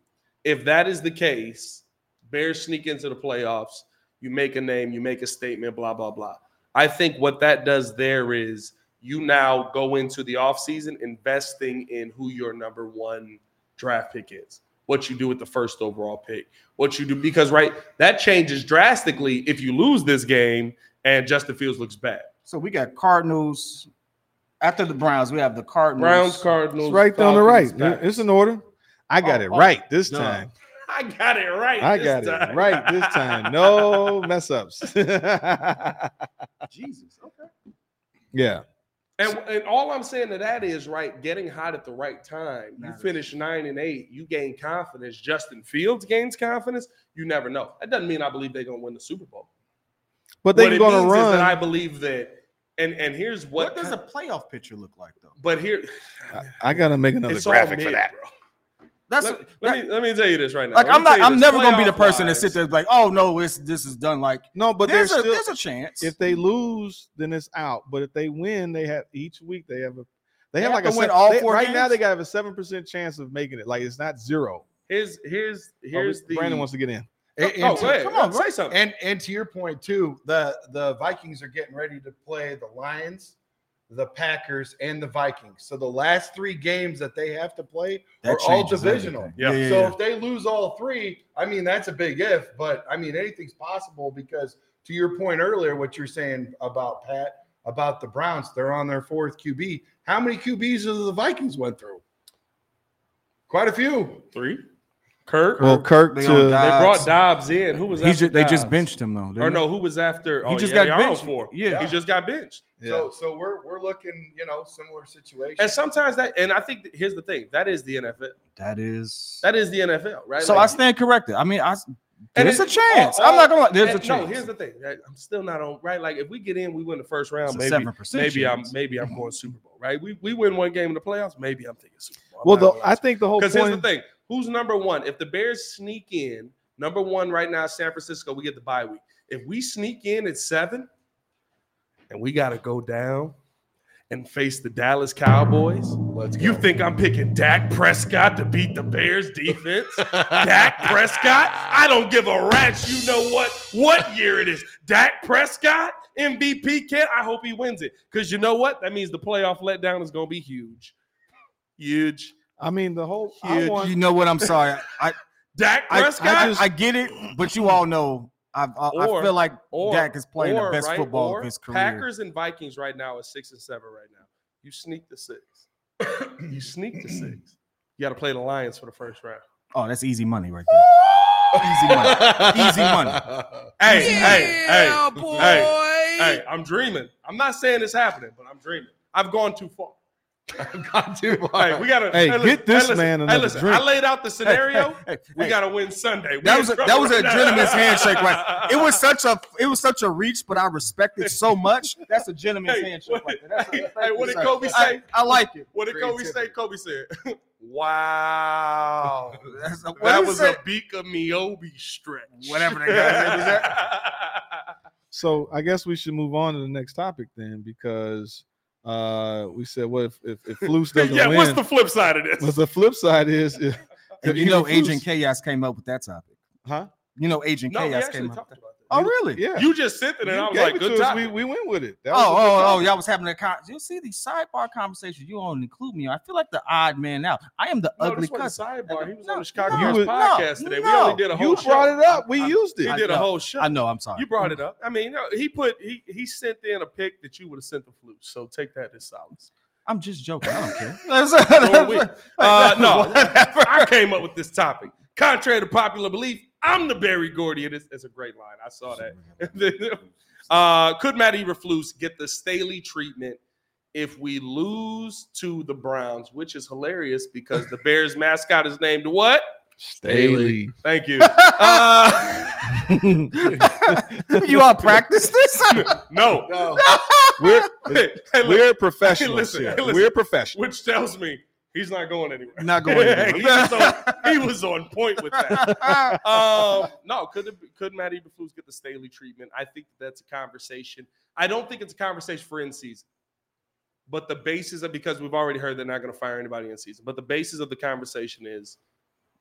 If that is the case, Bears sneak into the playoffs. You make a name, you make a statement, blah blah blah. I think what that does there is you now go into the offseason investing in who your number one draft pick is. What you do with the first overall pick, what you do because right that changes drastically if you lose this game and Justin Fields looks bad. So we got Cardinals. After the Browns, we have the Cardinals. Browns, Cardinals, It's right down the right. Falcons, Packers. It's in order. I got Oh, it oh, right this duh. time. I got it right. I this got time. it right this time. No mess ups. Jesus. Okay. yeah. And, and all I'm saying to that is right, getting hot at the right time. You finish nine and eight, you gain confidence. Justin Fields gains confidence. You never know. That doesn't mean I believe they're gonna win the Super Bowl. But What they're it going to means is that I believe that. And and here's What, what, does a playoff picture look like, though? but here I, I got to make another graphic mid, for that. bro. That's Let, let me let me tell you this right now. like I'm not. I'm this. never gonna be the person that Playoff-wise, sit there like, oh no, it's this is done. Like, No, but there's there's a still. there's a chance. if they lose, then it's out. But if they win, they have each week they have a. They, They have have like a win se- all they- four right now. They got have a seven percent chance of making it. Like it's not zero. Here's here's Oh, here's the Brandon wants to get in. And, Oh, and to- go come on, say something. and and to your point too, the the Vikings are getting ready to play the Lions, the Packers, and the Vikings. So the last three games that they have to play That are all divisional. everything. Yeah. yeah, so yeah. if they lose all three, I mean that's a big if, but I mean anything's possible because to your point earlier, what you're saying about Pat about the Browns, they're on their fourth QB. How many QBs have the Vikings went through? Quite a few. Three. Kirk. Well, Kirk They to they brought Dobbs in. Who was He after just, they just benched him though. Or no, who was after? He oh, just yeah, got they are on benched. For. Yeah. he just got benched. So so we're we're looking, you know, similar situation. And sometimes that, and I think that- here's the thing: that is the NFL. That is. That is the NFL, right? so Like, I stand corrected. I mean, I and there's a chance. all- I'm not gonna. lie, There's a chance. No, here's the thing. I'm still not on right. Like if we get in, we win the first round. It's maybe, 7% maybe I'm maybe I'm going Super Bowl. Right? We we win one game in the playoffs. Maybe I'm thinking Super Bowl. I'm well, the, I think the whole Because here's the thing: who's number one? If the Bears sneak in, number one right now, San Francisco, we get the bye week. If we sneak in at seven, and we got to go down and face the Dallas Cowboys, Let's you think I'm picking Dak Prescott to beat the Bears defense? Dak Prescott? I don't give a rat's. You know what? What year it is? Dak Prescott MVP? Can I hope he wins it? Because you know what? That means the playoff letdown is going to be huge, huge. I mean, the whole. I You, want, you know what? I'm sorry. I Dak Prescott. I, I get it, but you all know I, I, Or- I feel like or Dak is playing or, the best right, football or of his career. Packers and Vikings right now is six and seven right now. You sneak the six. you sneak the six. You got to play the Lions for the first round. Oh, that's easy money right there. Easy money. Easy money. Hey, hey, hey, hey, hey! I'm dreaming. I'm not saying it's happening, but I'm dreaming. I've gone too far. Got too Hey, we gotta. Hey, listen, get this listen, man Hey, listen. drink. I laid out the scenario. Hey, we hey, gotta win Sunday. We That was a, that was a right now. gentleman's handshake, right? It was such a it was such a reach, but I respect it so much. That's a gentleman's Hey, handshake what- right there. That's a- hey, what did. Kobe I- say? I, like it. What did Kobe say? Creativity. Kobe said, "Wow, That's a- what that was say? a Bika Miobi stretch." Whatever that guy's name is So I guess we should move on to the next topic then, because uh we said, what if if, if Flus doesn't yeah, win? what's the flip side of this? this? the flip side is, if, And you even know, Flus- Agent Chaos came up with that topic. huh? You know, Agent No, Chaos came up. With that. About that. Oh, really? Yeah. You just sent it, and You I was like, it "Good to us. job." We, we went with it. That Oh, was a good oh, oh, y'all was having a con. You see these sidebar conversations. You don't include me. I feel like the odd man out. I am the No, ugly this wasn't cousin. sidebar. He was No, on the Chicago no, Bears no, podcast today. We only did a whole You show. brought it up. We I- used it. I did a know. whole show. I know. I'm sorry. You brought it up. I mean, no, he put he he sent in a pic that you would have sent the flute. So take that as solace. I'm just joking. I don't care. So we- uh, no, I came up with this topic. Contrary to popular belief, I'm the Berry Gordy. It is, it's a great line. I saw that. uh, could Matt Eberflus get the Staley treatment if we lose to the Browns, which is hilarious because the Bears mascot is named what? Staley. Thank you. Uh, you all practice this? no. No. We're Hey, we're professionals listen, here. hey, listen. We're professionals. which tells me he's not going anywhere. Not going anywhere. he, was on, he was on point with that. um, no, could it, could Matt Eberflus get the Staley treatment? I think that's a conversation. I don't think it's a conversation for in season, but the basis of because we've already heard they're not going to fire anybody in season. But the basis of the conversation is,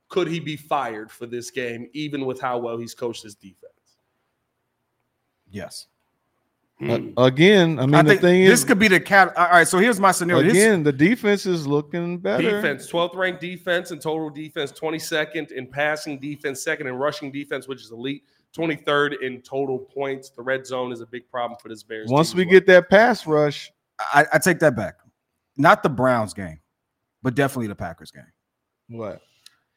could he be fired for this game, even with how well he's coached his defense? yes. Uh, again, I mean, I the think thing this is, could be the cat. All right. So here's my scenario. This- again, the defense is looking better. Defense, 12th ranked defense and total defense, 22nd in passing defense, second in rushing defense, which is elite, 23rd in total points. The red zone is a big problem for this Bears. Once team we well. get that pass rush, I, I take that back. Not the Browns game, but definitely the Packers game. what?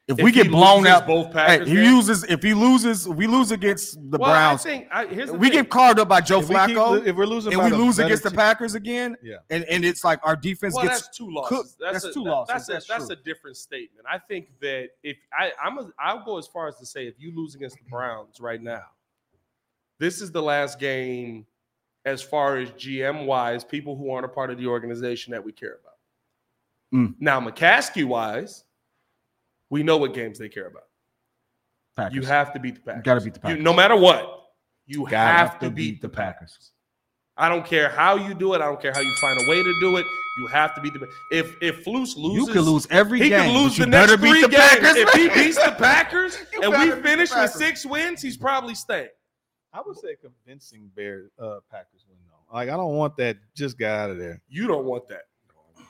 If, If we get blown out, both hey, Packers he games- uses. If he loses, if we lose against the Well, I Browns, think I, here's the we thing. get carved up by Joe If, we keep Flacco, if we're losing, and we lose against the Packers again, Yeah. and and it's like our defense well, gets that's two losses. cooked. That's, That's a, two that- losses. That's, a, That's that's a different statement. I think that if I, I'm, a, I'll go as far as to say if you lose against the Browns right now, this is the last game, as far as GM wise, people who aren't a part of the organization that we care about. Mm. Now, McCaskey wise, we know what games they care about. Packers. You have to beat the Packers. You gotta beat the You- Packers. no matter what, you Gotta have to beat the Packers. I don't care how you do it. I don't care how you find a way to do it. You have to beat the. If if Flus loses, you could lose every he game. could lose the next better beat three the games. Packers. If he beats the Packers and we finish with six wins, he's probably staying. I would say convincing Bears uh, Packers win though. Like I don't want that. Just get out of there. You don't want that.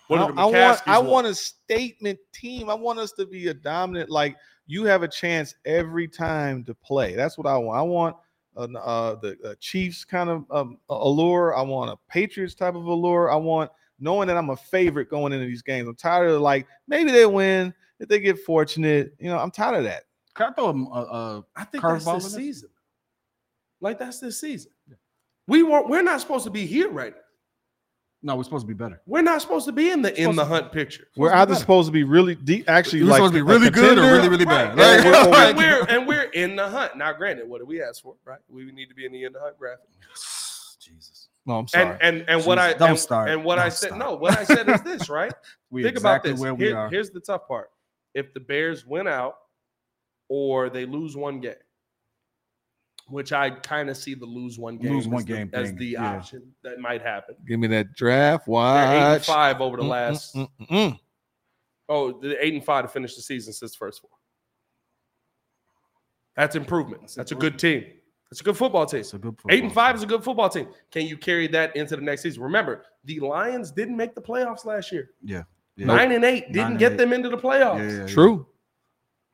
I, What do I want. McCaskeys I want a statement team. I want us to be a dominant. Like you have a chance every time to play. That's what I want. I want an, uh, the uh, Chiefs kind of um, allure. I want a Patriots type of allure. I want knowing that I'm a favorite going into these games. I'm tired of like maybe they win if they get fortunate. You know, I'm tired of that. Can I throw a, a, a I think Curveball that's in this this? season. Like that's this season. We weren't. We're not supposed to be here right now. No? We're supposed to be better. We're not supposed to be in the in the to- hunt picture. We're to be either better. supposed to be really deep, actually We're like supposed to be really good or contender, really really Right. bad. And we're- and we're and we're in the hunt. Now, granted, what do we ask for? Right? We need to be in the in the hunt graphic. Jesus. No, I'm sorry. And and and what I don't and, start. and what I Don't said start. no, what I said is this, right? We Think exactly about this. where we Here- are. Here's the tough part. If the Bears win out or they lose one game, which I kind of see the lose one game, Lose as one the- game as the yeah. option that might happen. Give me that draft. They're eight and five over the Mm, last. mm, mm, mm. Oh, the eight and five to finish the season since first four. That's improvement. That's a good team. That's a good football team. It's a good Eight and five team. is a good football team. Can you carry that into the next season? Remember, the Lions didn't make the playoffs last year. Yeah. Yeah. Nine and eight didn't Nine and get eight. them into the playoffs. Yeah, yeah, yeah. True.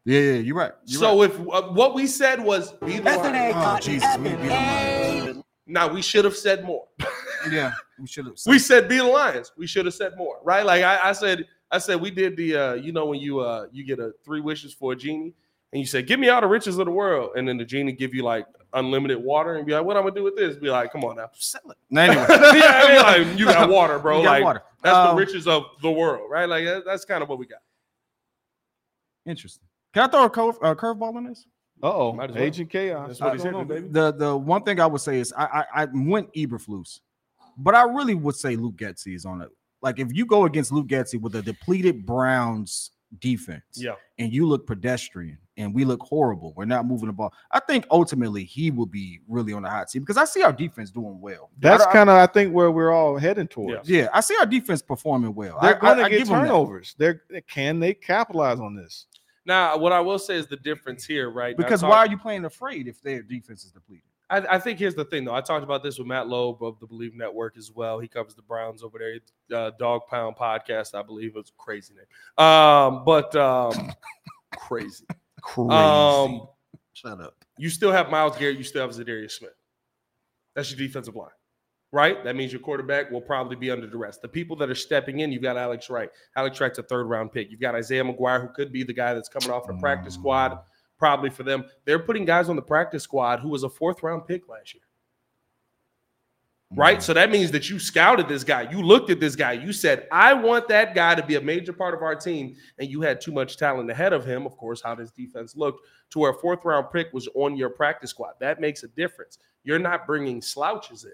Yeah, yeah, you're right. You're so right. if uh, what we said was be the Lions, oh, Jesus, we beat them. now we should have said more. Yeah, we should have. we said be the Lions. We should have said more, right? Like I, I said, I said we did the uh, you know when you uh you get a three wishes for a genie and you say give me all the riches of the world and then the genie give you like unlimited water and be like what I'm gonna do with this? Be like come on now. sell it. Anyway, yeah, I mean, like you got water, bro. You got like water. that's Um, the riches of the world, right? Like that- that's kind of what we got. Interesting. Can I throw a curve uh, curveball in this? Uh oh. Might as well. Agent Chaos. That's what he What's on, baby. baby? The the one thing I would say is I I, I went Eberflus, but I really would say Luke Getsy is on it. Like if you go against Luke Getsy with a depleted Browns defense, Yeah. and you look pedestrian and we look horrible, we're not moving the ball. I think ultimately he will be really on the hot seat because I see our defense doing well. That's I- I- kind of I think where we're all heading towards. yeah. I see our defense performing well. They're going to I get give 'em that. turnovers. They're can they capitalize on this? Now, what I will say is the difference here, right? Because why are you playing afraid if their defense is depleted? I, I think here's the thing, though. I talked about this with Matt Loeb of the Believe Network as well. He covers the Browns over there. Uh, Dog Pound Podcast, I believe. It's crazy name. Um, but um, crazy. Crazy. Um, Shut up. you still have Myles Garrett. You still have Za'Darius Smith. That's your defensive line, right? That means your quarterback will probably be under duress. The people that are stepping in, you've got Alex Wright. Alex Wright's a third round pick. You've got Isaiah McGuire, who could be the guy that's coming off the practice mm. squad, probably for them. They're putting guys on the practice squad who was a fourth round pick last year. Right. Mm. So that means that you scouted this guy. You looked at this guy. You said, I want that guy to be a major part of our team. And you had too much talent ahead of him. Of course, how this defense looked to where a fourth round pick was on your practice squad. That makes a difference. You're not bringing slouches in.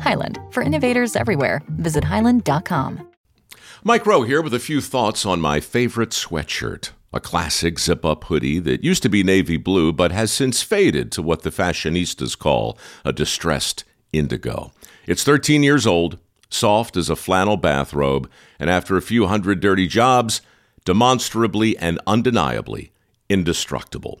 Highland, for innovators everywhere. Visit highland.com. Mike Rowe here with a few thoughts on my favorite sweatshirt. A classic zip up hoodie that used to be navy blue but has since faded to what the fashionistas call a distressed indigo. It's 13 years old, soft as a flannel bathrobe, and after a few hundred dirty jobs, demonstrably and undeniably indestructible.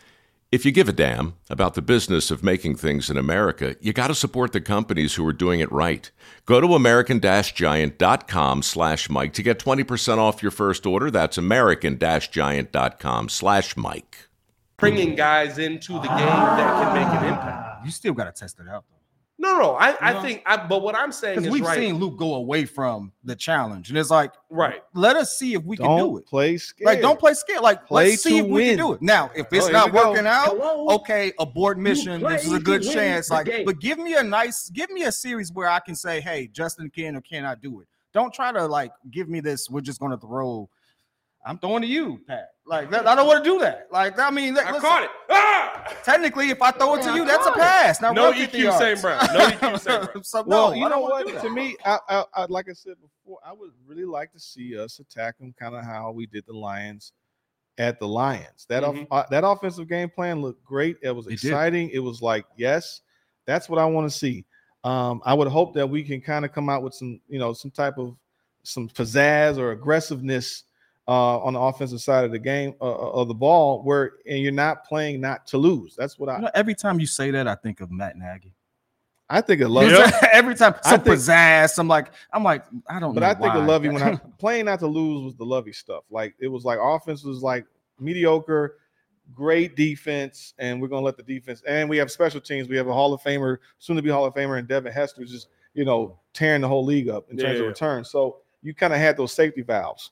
if you give a damn about the business of making things in America, you got to support the companies who are doing it right. Go to american-giant.com slash Mike to get 20% off your first order. That's american-giant.com slash Mike. bringing guys into the game that can make an impact. You still got to test it out though. No, no, I, I know? think, I, but what I'm saying is we've right. seen Luke go away from the challenge, and it's like, Right. Let us see if we can do Don't it. play scared. Like, don't play scared. Like, Play let's see to if we can do it. Now, if it's Oh, not we go. working out, Hello? okay, abort mission. This is a good chance. Like, game. but give me a nice, give me a series where I can say, hey, Justin can or cannot do it. Don't try to like give me this. We're just gonna throw. I'm throwing to you, Pat. Like that, I don't want to do that. Like I mean, I caught it. Ah! Technically, if I throw it to you, that's a pass. Now No run 50 EQ, St. yards. Brown. No EQ, St. Brown. so, Well, no, you know what? To me, I, I, I, like I said before, I would really like to see us attack them kind of how we did the Lions at the Lions. That off- Mhm. uh, that offensive game plan looked great. It was It did. exciting. It was like, yes, that's what I want to see. Um, I would hope that we can kind of come out with some, you know, some type of some pizzazz or aggressiveness uh, on the offensive side of the game uh, of the ball, where and you're not playing not to lose. That's what I You know, every time you say that, I think of Matt Nagy. I think. of love. every time I some think- pizzazz. I'm like, I'm like, I don't But know. I think why. of Lovie when I playing not to lose was the Lovie stuff. Like it was like offense was like mediocre, great defense, and we're gonna let the defense. And we have special teams. We have a Hall of Famer, soon to be Hall of Famer, and Devin Hester just you know tearing the whole league up in terms Yeah. of return. So you kind of had those safety valves.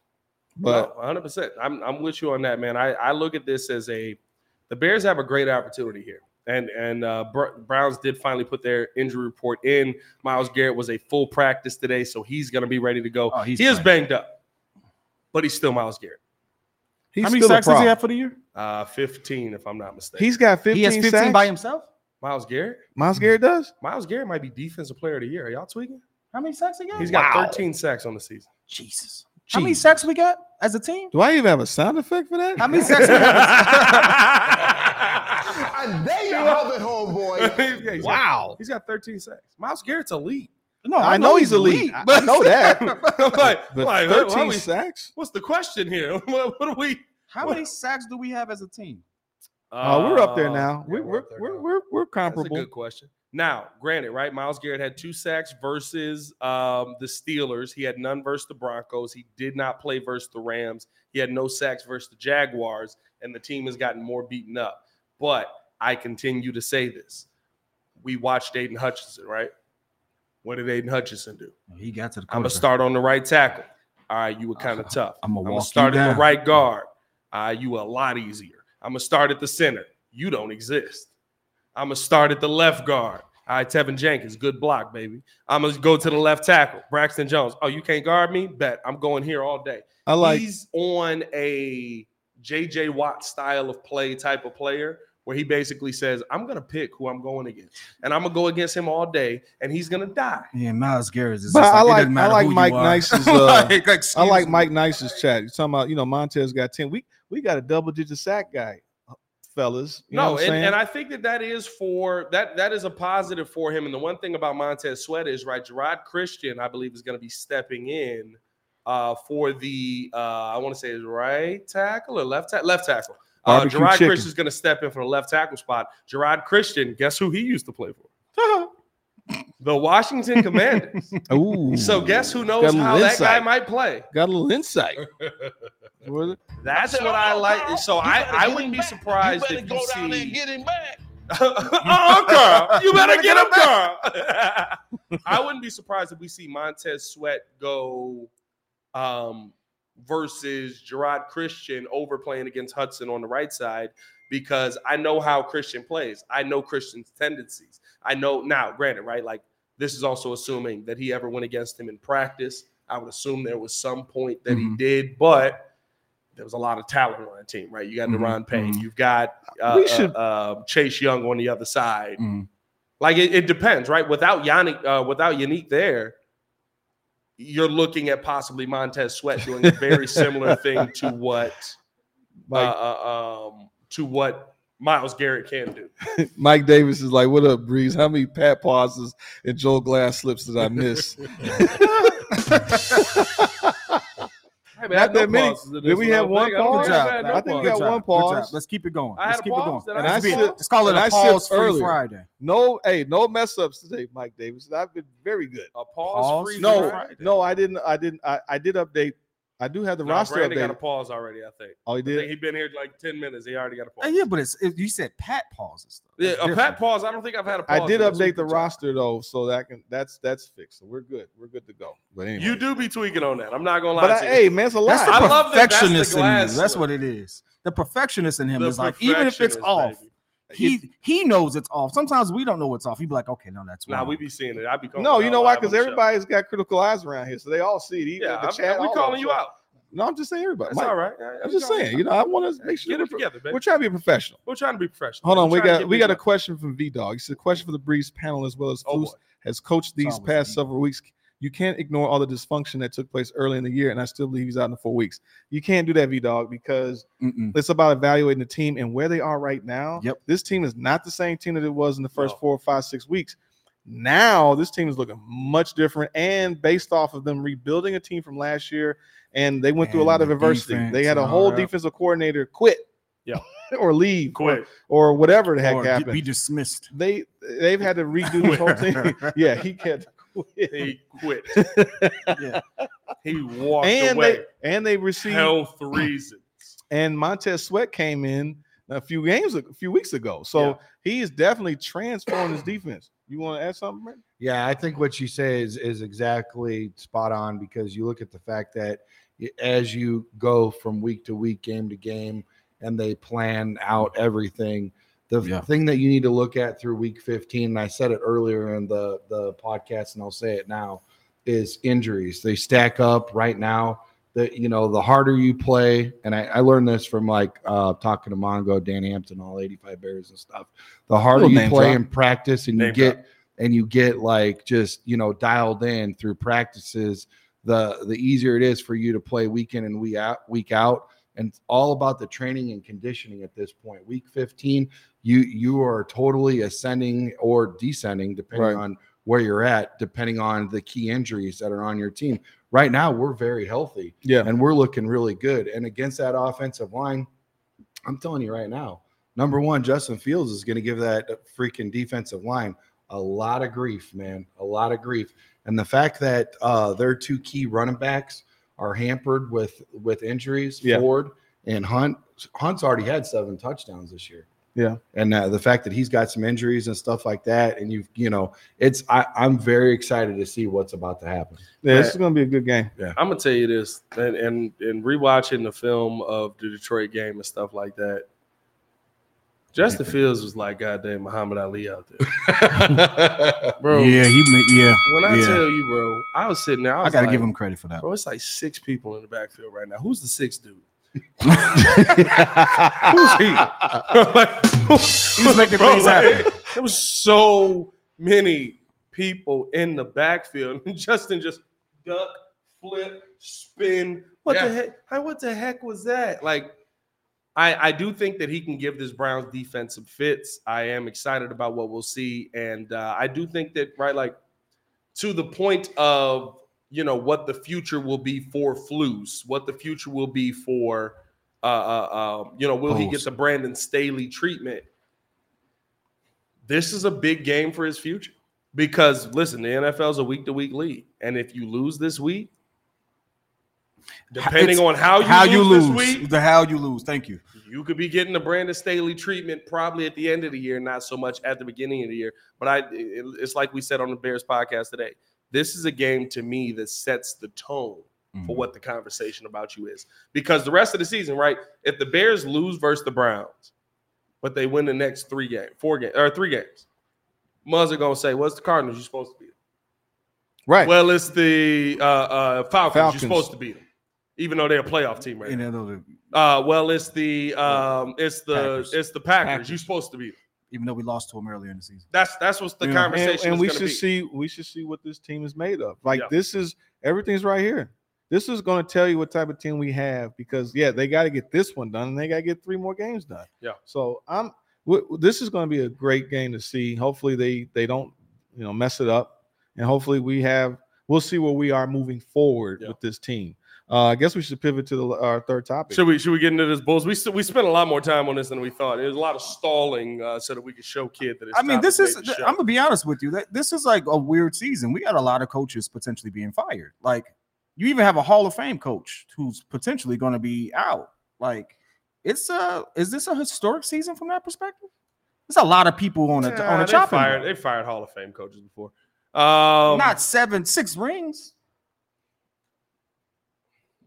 But 100. percent I'm I'm with you on that, man. I I look at this as a the Bears have a great opportunity here, And and uh, Br- Browns did finally put their injury report in. Myles Garrett was a full practice today, so he's going to be ready to go. Oh, he's he is banged up, but he's still Myles Garrett. He's How many sacks does he have for the year? Uh, 15, if I'm not mistaken. He's got 15, He has 15 sacks. by himself. Myles Garrett. Myles Garrett does. Myles Garrett might be defensive player of the year. Are y'all tweaking? How many sacks he got? He's got Wow. 13 sacks on the season. Jesus. How many sacks we got as a team? Do I even have a sound effect for that? How many sacks we got? And there you have it, homeboy. Yeah, he's got- wow. he's got 13 sacks. Myles Garrett's elite. No, I know he's elite. I- I know that. like, But like, what- 13 what we- sacks? what's the question here? What, what are we? How many sacks do we have as a team? Oh, we're up there Uh, now. yeah, We're, we're, up there we're, now. we're, we're That's a comparable. good question. Now, granted, right? Myles Garrett had two sacks versus um, the Steelers. He had none versus the Broncos. He did not play versus the Rams. He had no sacks versus the Jaguars, and the team has gotten more beaten up. But I continue to say this: we watched Aidan Hutchinson, right? What did Aidan Hutchinson do? He got to the. I'm gonna start on the right tackle. All right, you were kind of tough. I'm gonna walk you start at the right guard. Uh, you were a lot easier. I'm gonna start at the center. You don't exist. I'm gonna start at the left guard. All right, Teven Jenkins, good block, baby. I'm gonna go to the left tackle, Braxton Jones. Oh, you can't guard me? Bet I'm going here all day. I like He's on a JJ Watt style of play type of player where he basically says, I'm gonna pick who I'm going against, and I'm gonna go against him all day, and he's gonna die. Yeah, Myles Garrett is. But just I it like- doesn't I like Mike are. Nice's, uh, Like, I like me. Mike Nice's chat. You're talking about, you know, Montez got 10. We we got a double digit sack guy, fellas. You know no, and, and I think that that is for that that is a positive for him. And the one thing about Montez Sweat is right. Geron Christian, I believe, is going to be stepping in uh, for the uh, I want to say is right tackle or left tackle, left tackle. Uh, Geron. Christian is going to step in for the left tackle spot. Geron Christian, guess who he used to play for? the Washington Commanders. Ooh. So guess who knows a little how that guy might play? got a little insight. That's said, what I "Oh, like. Carl, So you I, I wouldn't be back. surprised You better if go you down there and see. get him back. Carl. You better get him, Carl. I wouldn't be surprised if we see Montez Sweat go um, versus Geron Christian overplaying against Hudson on the right side because I know how Christian plays. I know Christian's tendencies. I know now, granted, right? Like this is also assuming that he ever went against him in practice. I would assume there was some point that Mhm. he did, but there was a lot of talent on that team, right? You got Mhm, Daron Payne, mhm. you've got uh, We uh, uh, Chase Young on the other side. Mm. Like it, it depends, right? Without Yannick, uh, without Yannick there, you're looking at possibly Montez Sweat doing a very similar thing to what uh, uh, um, to what Myles Garrett can do. Mike Davis is like, "What up, Breeze? How many pat pauses and Joel Glass slips did I miss?" Hey, I had Not that many. Did we have one think. I pause? think I've had job. no I think we got one pause. Let's keep it going. Let's keep it going. Did I And have Let's, said- let's call it and a I said pause free earlier. Friday. No, hey, no mess ups today, Mike Davis. I've been very good. A pause, Pause? free No, Friday. no, I didn't. I didn't. I, I did update. I do have the No, roster Brandon got a pause already. I think. Oh, he did. he been here like ten minutes. He already got a pause. Uh, yeah, but it's it, you said pat pauses. Though. Yeah, It's a different. pat pause. I don't think I've had a pause. I did update the week. roster though, so that can that's that's fixed. So we're good. We're good to go. But anyway, You do be tweaking on that. I'm not gonna lie But I, to you. hey, man, it's a That's the lot. I love that that's the perfectionist in you. That's what it is. The perfectionist in him The is like, even if it's perfectionist, off, baby. he he knows it's off. Sometimes we don't know it's off. He'd be like, okay, no, that's Nah, we be seeing it. I be calling No, you know why? Because the show. everybody's got critical eyes around here, so they all see it. Even Yeah, the I'm- chat. we all calling you out. No, I'm just saying everybody. It's Mike, all right. I'm just saying. You know, I want to make sure Get it we're, together, baby. we're trying to be professional. We're trying to be professional. Hold on, We're we got we got a money. question from V Dog. He said, "Question for the Breeze panel as well as Oh, Flus boy. has coached these past several weeks. You can't ignore all the dysfunction that took place early in the year, and I still believe he's out in the four weeks. You can't do that, V Dog, because Mm-mm. it's about evaluating the team and where they are right now. Yep. This team is not the same team that it was in the first No. four, five, six weeks. Now this team is looking much different, and based off of them rebuilding a team from last year, and they went through a lot of adversity. defense They had a whole that. defensive coordinator quit, Yeah. or leave, Quit. or, or whatever the heck Or happened. be dismissed. they they've had to redo this whole thing. yeah, he had to quit. He quit. Yeah. He walked and away. they and they received Health reasons. and Montez Sweat came in a few games a few weeks ago. So Yeah. he is definitely transforming his defense. You want to add something, Brent? Yeah, I think what you say is is exactly spot on because you look at the fact that as you go from week to week, game to game, and they plan out everything, The Yeah. thing that you need to look at through week 15, and I said it earlier in the, the podcast, and I'll say it now, is injuries. They stack up right now. The you know, the harder you play, and I, I learned this from like uh talking to Mongo, Dan Hampton, all 85 Bears and stuff. The harder you play drop. in practice and you get drop. and you get like just you know dialed in through practices the the easier it is for you to play week in and week out week out and it's all about the training and conditioning at this point week 15 you you are totally ascending or descending depending Right. on where you're at depending on the key injuries that are on your team right now we're very healthy Yeah. and we're looking really good and against that offensive line i'm telling you right now number one justin fields is going to give that freaking defensive line a lot of grief man a lot of grief and the fact that uh, their two key running backs are hampered with with injuries Yeah. ford and hunt hunt's already had seven touchdowns this year Yeah. and uh, the fact that he's got some injuries and stuff like that and you've you know it's I, i'm very excited to see what's about to happen Yeah, this is gonna be a good game. I'm gonna tell you this, and and and rewatching the film of the Detroit game and stuff like that. Justin Fields was like goddamn Muhammad Ali out there, bro. Yeah, he. ma- Yeah, When I yeah. tell you, bro, I was sitting there. I, I, gotta like, give him credit for that. Bro, it's like six people in the backfield right now. Who's the sixth dude? Who's he? like, He's making bro, things like, happen. There was so many people in the backfield, and Justin just duck, flip, spin. What Yeah. the heck? What the heck was that? Like, I I do think that he can give this Browns defense some fits. I am excited about what we'll see, and uh, I do think that right, like to the point of you know what the future will be for Flus, what the future will be for uh, uh, uh you know will he get the Brandon Staley treatment? This is a big game for his future because listen, the NFL is a week to week league, and if you lose this week, depending It's on how you how lose, you lose, this week, the how you lose. Thank you. you could be getting the Brandon Staley treatment probably at the end of the year, not so much at the beginning of the year. But I, it- it's like we said on the Bears podcast today. This is a game to me that sets the tone for what the conversation about you is. Because the rest of the season, right? If the Bears lose versus the Browns, but they win the next three games, four games, or three games, Muzz are gonna say, "What's the Cardinals? You're supposed to beat them." Right. Well, it's the uh, uh, Falcons. Falcons. You're supposed to beat them, even though they're a playoff team right now. Uh, well, it's the um, it's the Packers. it's the Packers. Packers. You're supposed to be. Even though we lost to them earlier in the season. That's that's what's the Yeah. conversation. and we is should be. see we should see what this team is made of. Like Yeah. this is everything's right here. This is going to tell you what type of team we have because yeah, they got to get this one done and they got to get three more games done. Yeah. So I'm w- w- this is going to be a great game to see. Hopefully they they don't you know mess it up and hopefully we have we'll see where we are moving forward Yeah. with this team. Uh, I guess we should pivot to the, our third topic. Should we should we get into this Bulls? We st- we spent a lot more time on this than we thought. There's a lot of stalling uh, so that we could show kid that. It's I mean, this is. make. I'm gonna be honest with you. That this is like a weird season. We got a lot of coaches potentially being fired. Like you even have a Hall of Fame coach who's potentially going to be out. Like it's a. Is this a historic season from that perspective? There's a lot of people on a Yeah, on a they chopping. fired. block. They fired Hall of Fame coaches before. Um, Not seven, six rings.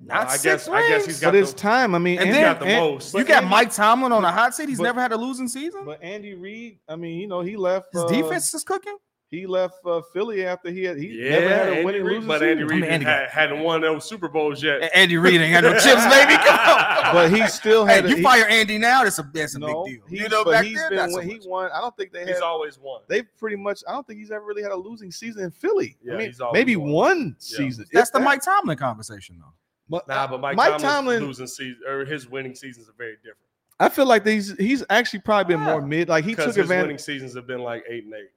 Not I six guess I guess he's rings. got but it's the, time. I mean, And he's Andy- then- got the An- most. You got Andy- Mike Tomlin on a hot seat. He's but- never had a losing season. But Andy Reid, I mean, you know, he left His uh, defense is cooking. He left uh, Philly after he had he yeah, never had a Andy winning Reid, losing but season. Andy Reid I mean, Andy had, hadn't won those Super Bowls yet. A- Andy Reid ain't got no chips, baby. Come on, come but he still Hey, had. a, you he, fire Andy now, that's a that's a no, big deal. he's- You know, but back he's then, been not so when he won. I don't think they He's had. always won. They pretty much. I don't think he's ever really had a losing season in Philly. Yeah, I mean, he's always maybe won. one Yeah. season. That's the that. Mike Tomlin conversation, though. But, Nah, but Mike, Mike Tomlin's Tomlin. losing season or his winning seasons are very different I feel like these. He's actually probably been more mid. Like he because took his advantage. winning seasons have been like eight and eight.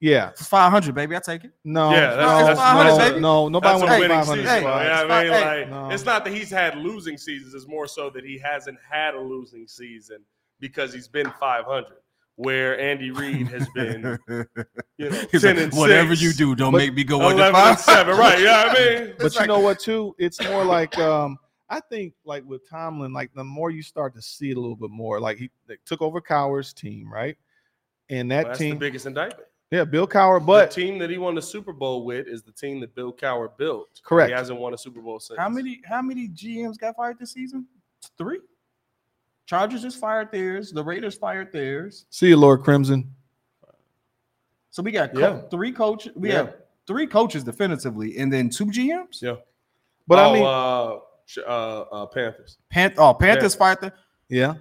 Yeah. It's 500, baby. I take it. No. Yeah, that's- no, that's 500, no, baby. no. Nobody That's a wants winning 500. season. Hey, Yeah, I mean, hey, like, no. it's not that he's had losing seasons. It's more so that he hasn't had a losing season because he's been 500. Where Andy Reid has been, you know, He's 10 like, and whatever six, you do, don't make me go under 11 five. seven. Right? Yeah, I mean, But It's you like- know what too? It's more like um I think like with Tomlin, like the more you start to see it a little bit more, like he they took over Cowher's team, right? And that that's team, the biggest indictment. yeah, Bill Cowher, the but team that he won the Super Bowl with is the team that Bill Cowher built. Correct. He hasn't won a Super Bowl since. How many how many GMs got fired this season? Three. Chargers just fired theirs. The Raiders fired theirs. See you, Lord Crimson. So we got co- Yeah. three coaches. We Yeah. have three coaches definitively, and then two GMs. Yeah. But oh, I mean, uh, uh, uh, Panthers. Pan- oh, Panthers fired the. yeah.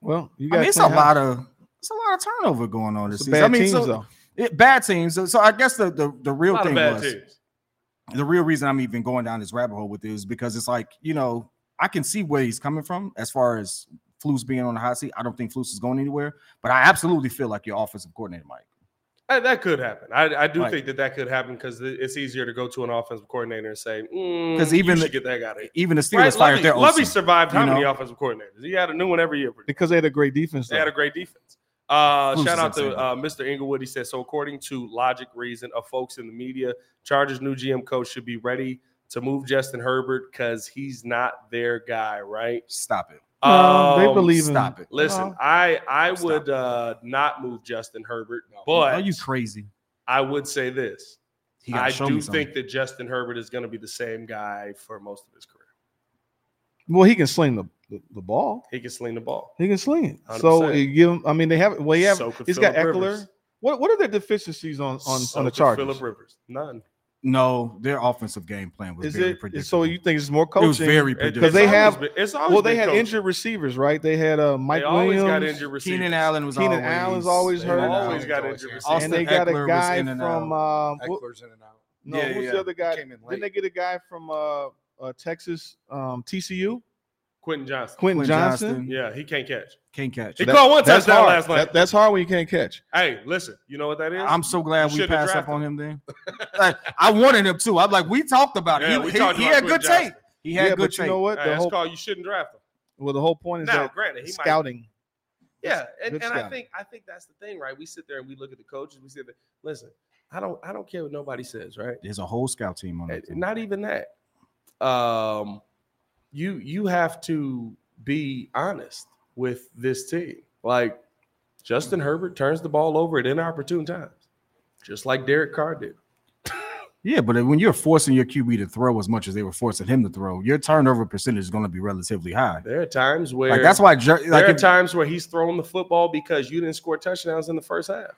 Well, you I mean, it's a lot of it's a lot of turnover going on this It's season. bad I mean, teams so, though. it, bad teams. So, so I guess the the, the real thing was teams. the real reason I'm even going down this rabbit hole with this is because it's like you know I can see where he's coming from as far as Flus being on the hot seat. I don't think Flus is going anywhere, but I absolutely feel like your offensive coordinator, Mike. Uh, that could happen. I, I do Right. think that that could happen because it's easier to go to an offensive coordinator and say, Because because even even the- get that guy there. Even the Steelers Right, fired Lovie, their Lovie OC. survived how you many know? offensive coordinators? He had a new one every year. because they had a great defense. They Though. had a great defense. Uh, Flus shout out to uh, Mr. Inglewood. He said, so according to logic, reason of folks in the media, Chargers new GM coach should be ready to move Justin Herbert because he's not their guy, right? Stop it. No, they Um, believe in. Stop it. Listen, No. I I Stop would uh, not move Justin Herbert, Are but are you crazy? I would say this: I do think that Justin Herbert is going to be the same guy for most of his career. Well, he can sling the, the, the ball. He can sling the ball. He can sling it. So 100%. you give him. I mean, they have. Well, he have. So could he's got Philip Ekeler. Rivers. What What are their deficiencies on on, So on the could Chargers? Philip Rivers, none. No, their offensive game plan was Is very it? predictable. So you think it's more coaching? it was very It- predictable. it's they have- been- it's always well, they had coaching. injured receivers, right? They had uh, Mike They always Williams. got injured receivers. Keenan Allen was Keenan always, Allen's always hurt. and out. Always got Always injured hurt. receivers. and they Austin got Ekeler a guy in and from. out. Uh, Ekeler's in and out. no, Yeah, who's yeah. the other guy? Came in Didn't they get a guy from uh, uh, Texas, um, TCU? Quentin Johnson. Quentin Quentin Johnson. Johnston. Yeah, he can't catch. Can't catch. He That- caught one that's touchdown hard. last night. That- that's hard when you can't catch. hey, listen, you know what that is? I'm so glad we shouldn't have passed up drafted on him then. Like, I wanted him too. I'm like, we talked about it. Yeah, he we he, talked he about had Quentin good tape. He had yeah, good but you tape. know what? Hey, The that's whole called you shouldn't draft him. well, the whole point is Now, that granted, he might scouting. Yeah, and, Good and I scouting. think I think that's the thing, right? We sit there and we look at the coaches. We sit there. Listen, I don't I don't care what nobody says, right? There's a whole scout team on Eh, it. Not even that. Um, you you have to be honest with this team. Like Justin Herbert turns the ball over at inopportune times, just like Derek Carr did. Yeah, but when you're forcing your QB to throw as much as they were forcing him to throw, your turnover percentage is going to be relatively high. There are times where Like that's why, Jer- there are if- times where he's throwing the football because you didn't score touchdowns in the first half.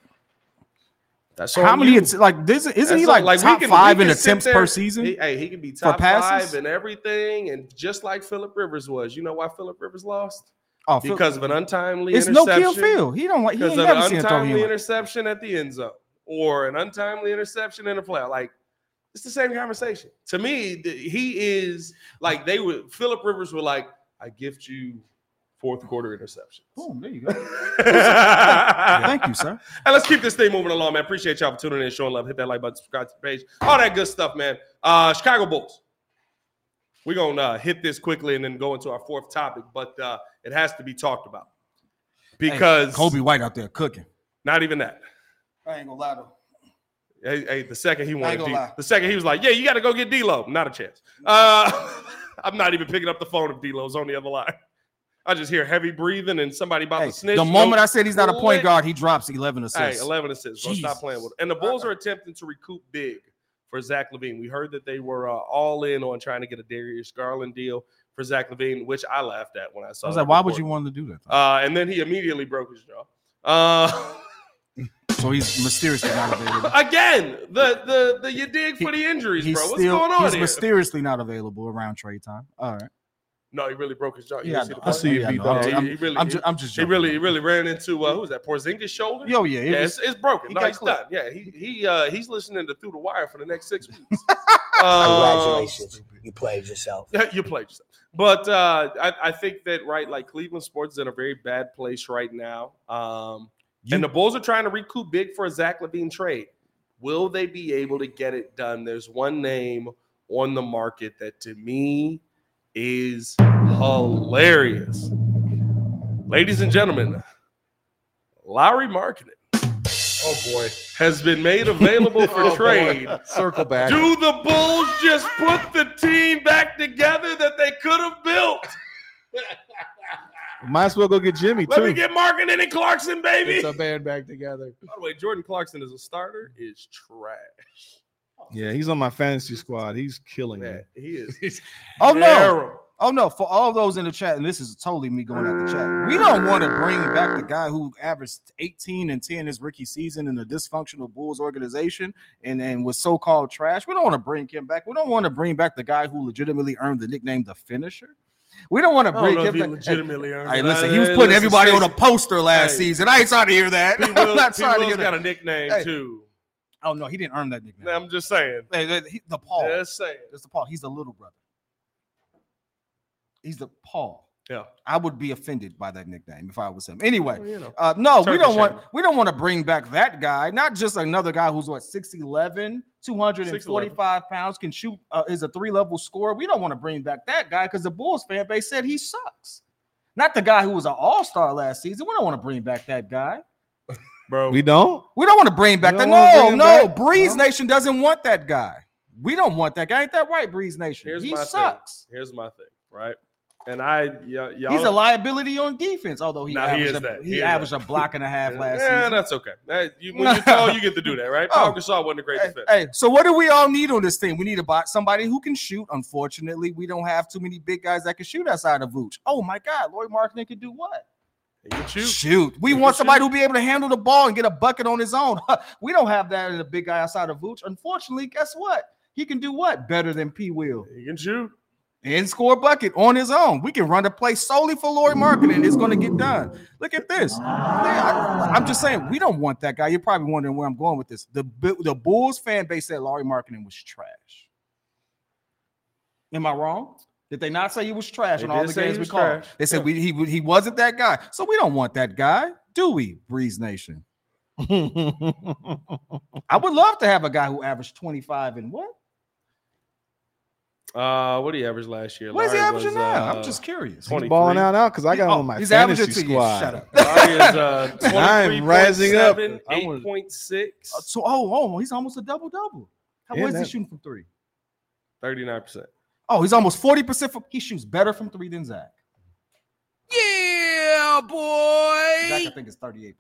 That's how many? It's like this isn't That's he like, we top can- five in attempts there- per season? He, hey, he can be top five and everything, and just like Philip Rivers was. You know why Philip Rivers lost? oh, Phil- Because of an untimely it's no kill field. He don't like. He Because of an seen a throw untimely interception at the end zone, or an untimely interception in the play. Like it's the same conversation. To me, he is like they were. Philip Rivers were like, "I gift you fourth quarter interceptions." boom, there you go. Thank Thank you, sir. And let's keep this thing moving along, man. Appreciate y'all for tuning in, showing love. Hit that like button, subscribe to the page, all that good stuff, man. Uh, Chicago Bulls. We're gonna uh, hit this quickly and then go into our fourth topic, but uh, it has to be talked about because Hey, Coby White out there cooking. not even that. I ain't gonna lie though. Hey, hey, the second he wanted, D, the second he was like, "Yeah, you got to go get D'Lo." Not a chance. Uh, I'm not even picking up the phone if D'Lo's on the other line. I just hear heavy breathing and somebody about Hey, to snitch. the moment I said he's not a point guard, he drops 11 Hey, assists. 11 assists. Bro, stop playing with it. And the Bulls are attempting to recoup big for Zach LaVine. We heard that they were uh, all in on trying to get a Darius Garland deal for Zach LaVine, which I laughed at when I saw. It. I was like, why would you want to do that? Uh, and then he immediately broke his jaw. Uh, so he's mysteriously not available. again, the the the you dig for the injuries, bro. What's still going on he's here? mysteriously not available around trade time. All right. No, he really broke his jaw. You Yeah, I see the I play? see you beat Yeah, up. he- I'm, he really- I'm, he- ju- I'm just He really, he really ran into uh, who was that? Porzingis shoulder. Yo, yeah, yeah, was- it's, it's broken. he No, got he's clipped. done. Yeah, he he uh, he's listening to Through the Wire for the next six weeks. Congratulations. You played yourself. You played yourself. But uh, I, I think that right, like Cleveland sports is in a very bad place right now. Um, You- and the Bulls are trying to recoup big for a Zach LaVine trade. Will they be able to get it done? There's one name on the market that to me is hilarious. Ladies and gentlemen, Lauri Markkanen Oh boy. has been made available for Oh, boy. trade. Circle back. Do the Bulls just put the team back together that they could have built? Might as well go get Jimmy Let too. me get Markin and Clarkson, baby. It's a band back together. By the way, Jordan Clarkson as a starter is trash. Yeah, he's on my fantasy squad. He's killing Man, it. he is. Oh no! terrible. Oh no, for all those in the chat, and this is totally me going out the chat. We don't mm. want to bring back the guy who averaged 18 and 10 his rookie season in a dysfunctional Bulls organization and, and was so-called trash. We don't want to bring him back. We don't want to bring back the guy who legitimately earned the nickname the finisher. We don't want to I bring him he back. legitimately earned Hey, it. listen, he was putting listen, everybody on a poster last Hey. season. I ain't trying to hear that. P. I'm not P. trying to Will's hear got a nickname Hey. too. Oh no, he didn't earn that nickname. I'm just saying. Hey, hey, he- the Paul. Just saying. It's the Paul. He's the little brother. He's the Paul. Yeah. I would be offended by that nickname if I was him. Anyway, Well, you know. uh, no, we don't want we don't want to bring back that guy. Not just another guy who's what 6'11, 245 pounds, can shoot, uh, is a three level scorer. We don't want to bring back that guy because the Bulls fan base said he sucks. Not the guy who was an all star last season. We don't want to bring back that guy. Bro, We don't. We don't want to bring back You that. No, no, back? Breeze No? Nation doesn't want that guy. We don't want that guy. Ain't that right, Breeze Nation? here's he my sucks. thing. Here's my thing, right? And I, yeah, y'all, He's a liability on defense, although he Nah, he averaged, is a, that. he He is averaged that. a block and a half last yeah, season. that's okay. That, you, when you're tall, you get to do that, right? Oh. Paul Gasol wasn't a great Hey, defender. hey, so what do we all need on this team? We need a buy somebody who can shoot. Unfortunately, we don't have too many big guys that can shoot outside of Vooch. Oh my God, Lauri Markkanen can do what? Shoot. Shoot. We want somebody shoot. who'll be able to handle the ball and get a bucket on his own. we don't have that in a big guy outside of Vooch. Unfortunately, guess what? He can do what better than P. Will You can shoot. and score a bucket on his own. We can run a play solely for Lauri Markkanen. It's going to get done. Look at this. I, am just saying we don't want that guy. You're probably wondering where I'm going with this. The the Bulls fan base said Lauri Markkanen was trash. Am I wrong? Did they not say he was trash They in all the games we called? trash. They said Yeah. we, he he wasn't that guy. So we don't want that guy, do we? Breeze Nation. I would love to have a guy who averaged 25 and what? Uh, what did he average last year? What is he averaging was, now? uh, I'm just curious. He's balling out now because I got him Oh, on my he's fantasy averaging to you. squad. Shut up. Larry is uh, I'm rising up. 23.7, I wanna- 8.6, Uh, So oh, oh, he's almost a double double. How Yeah, what is he shooting from three? 39%. Oh, he's almost 40% from he shoots better from three than Zach. Yeah, boy. Zach, I think it's 38%.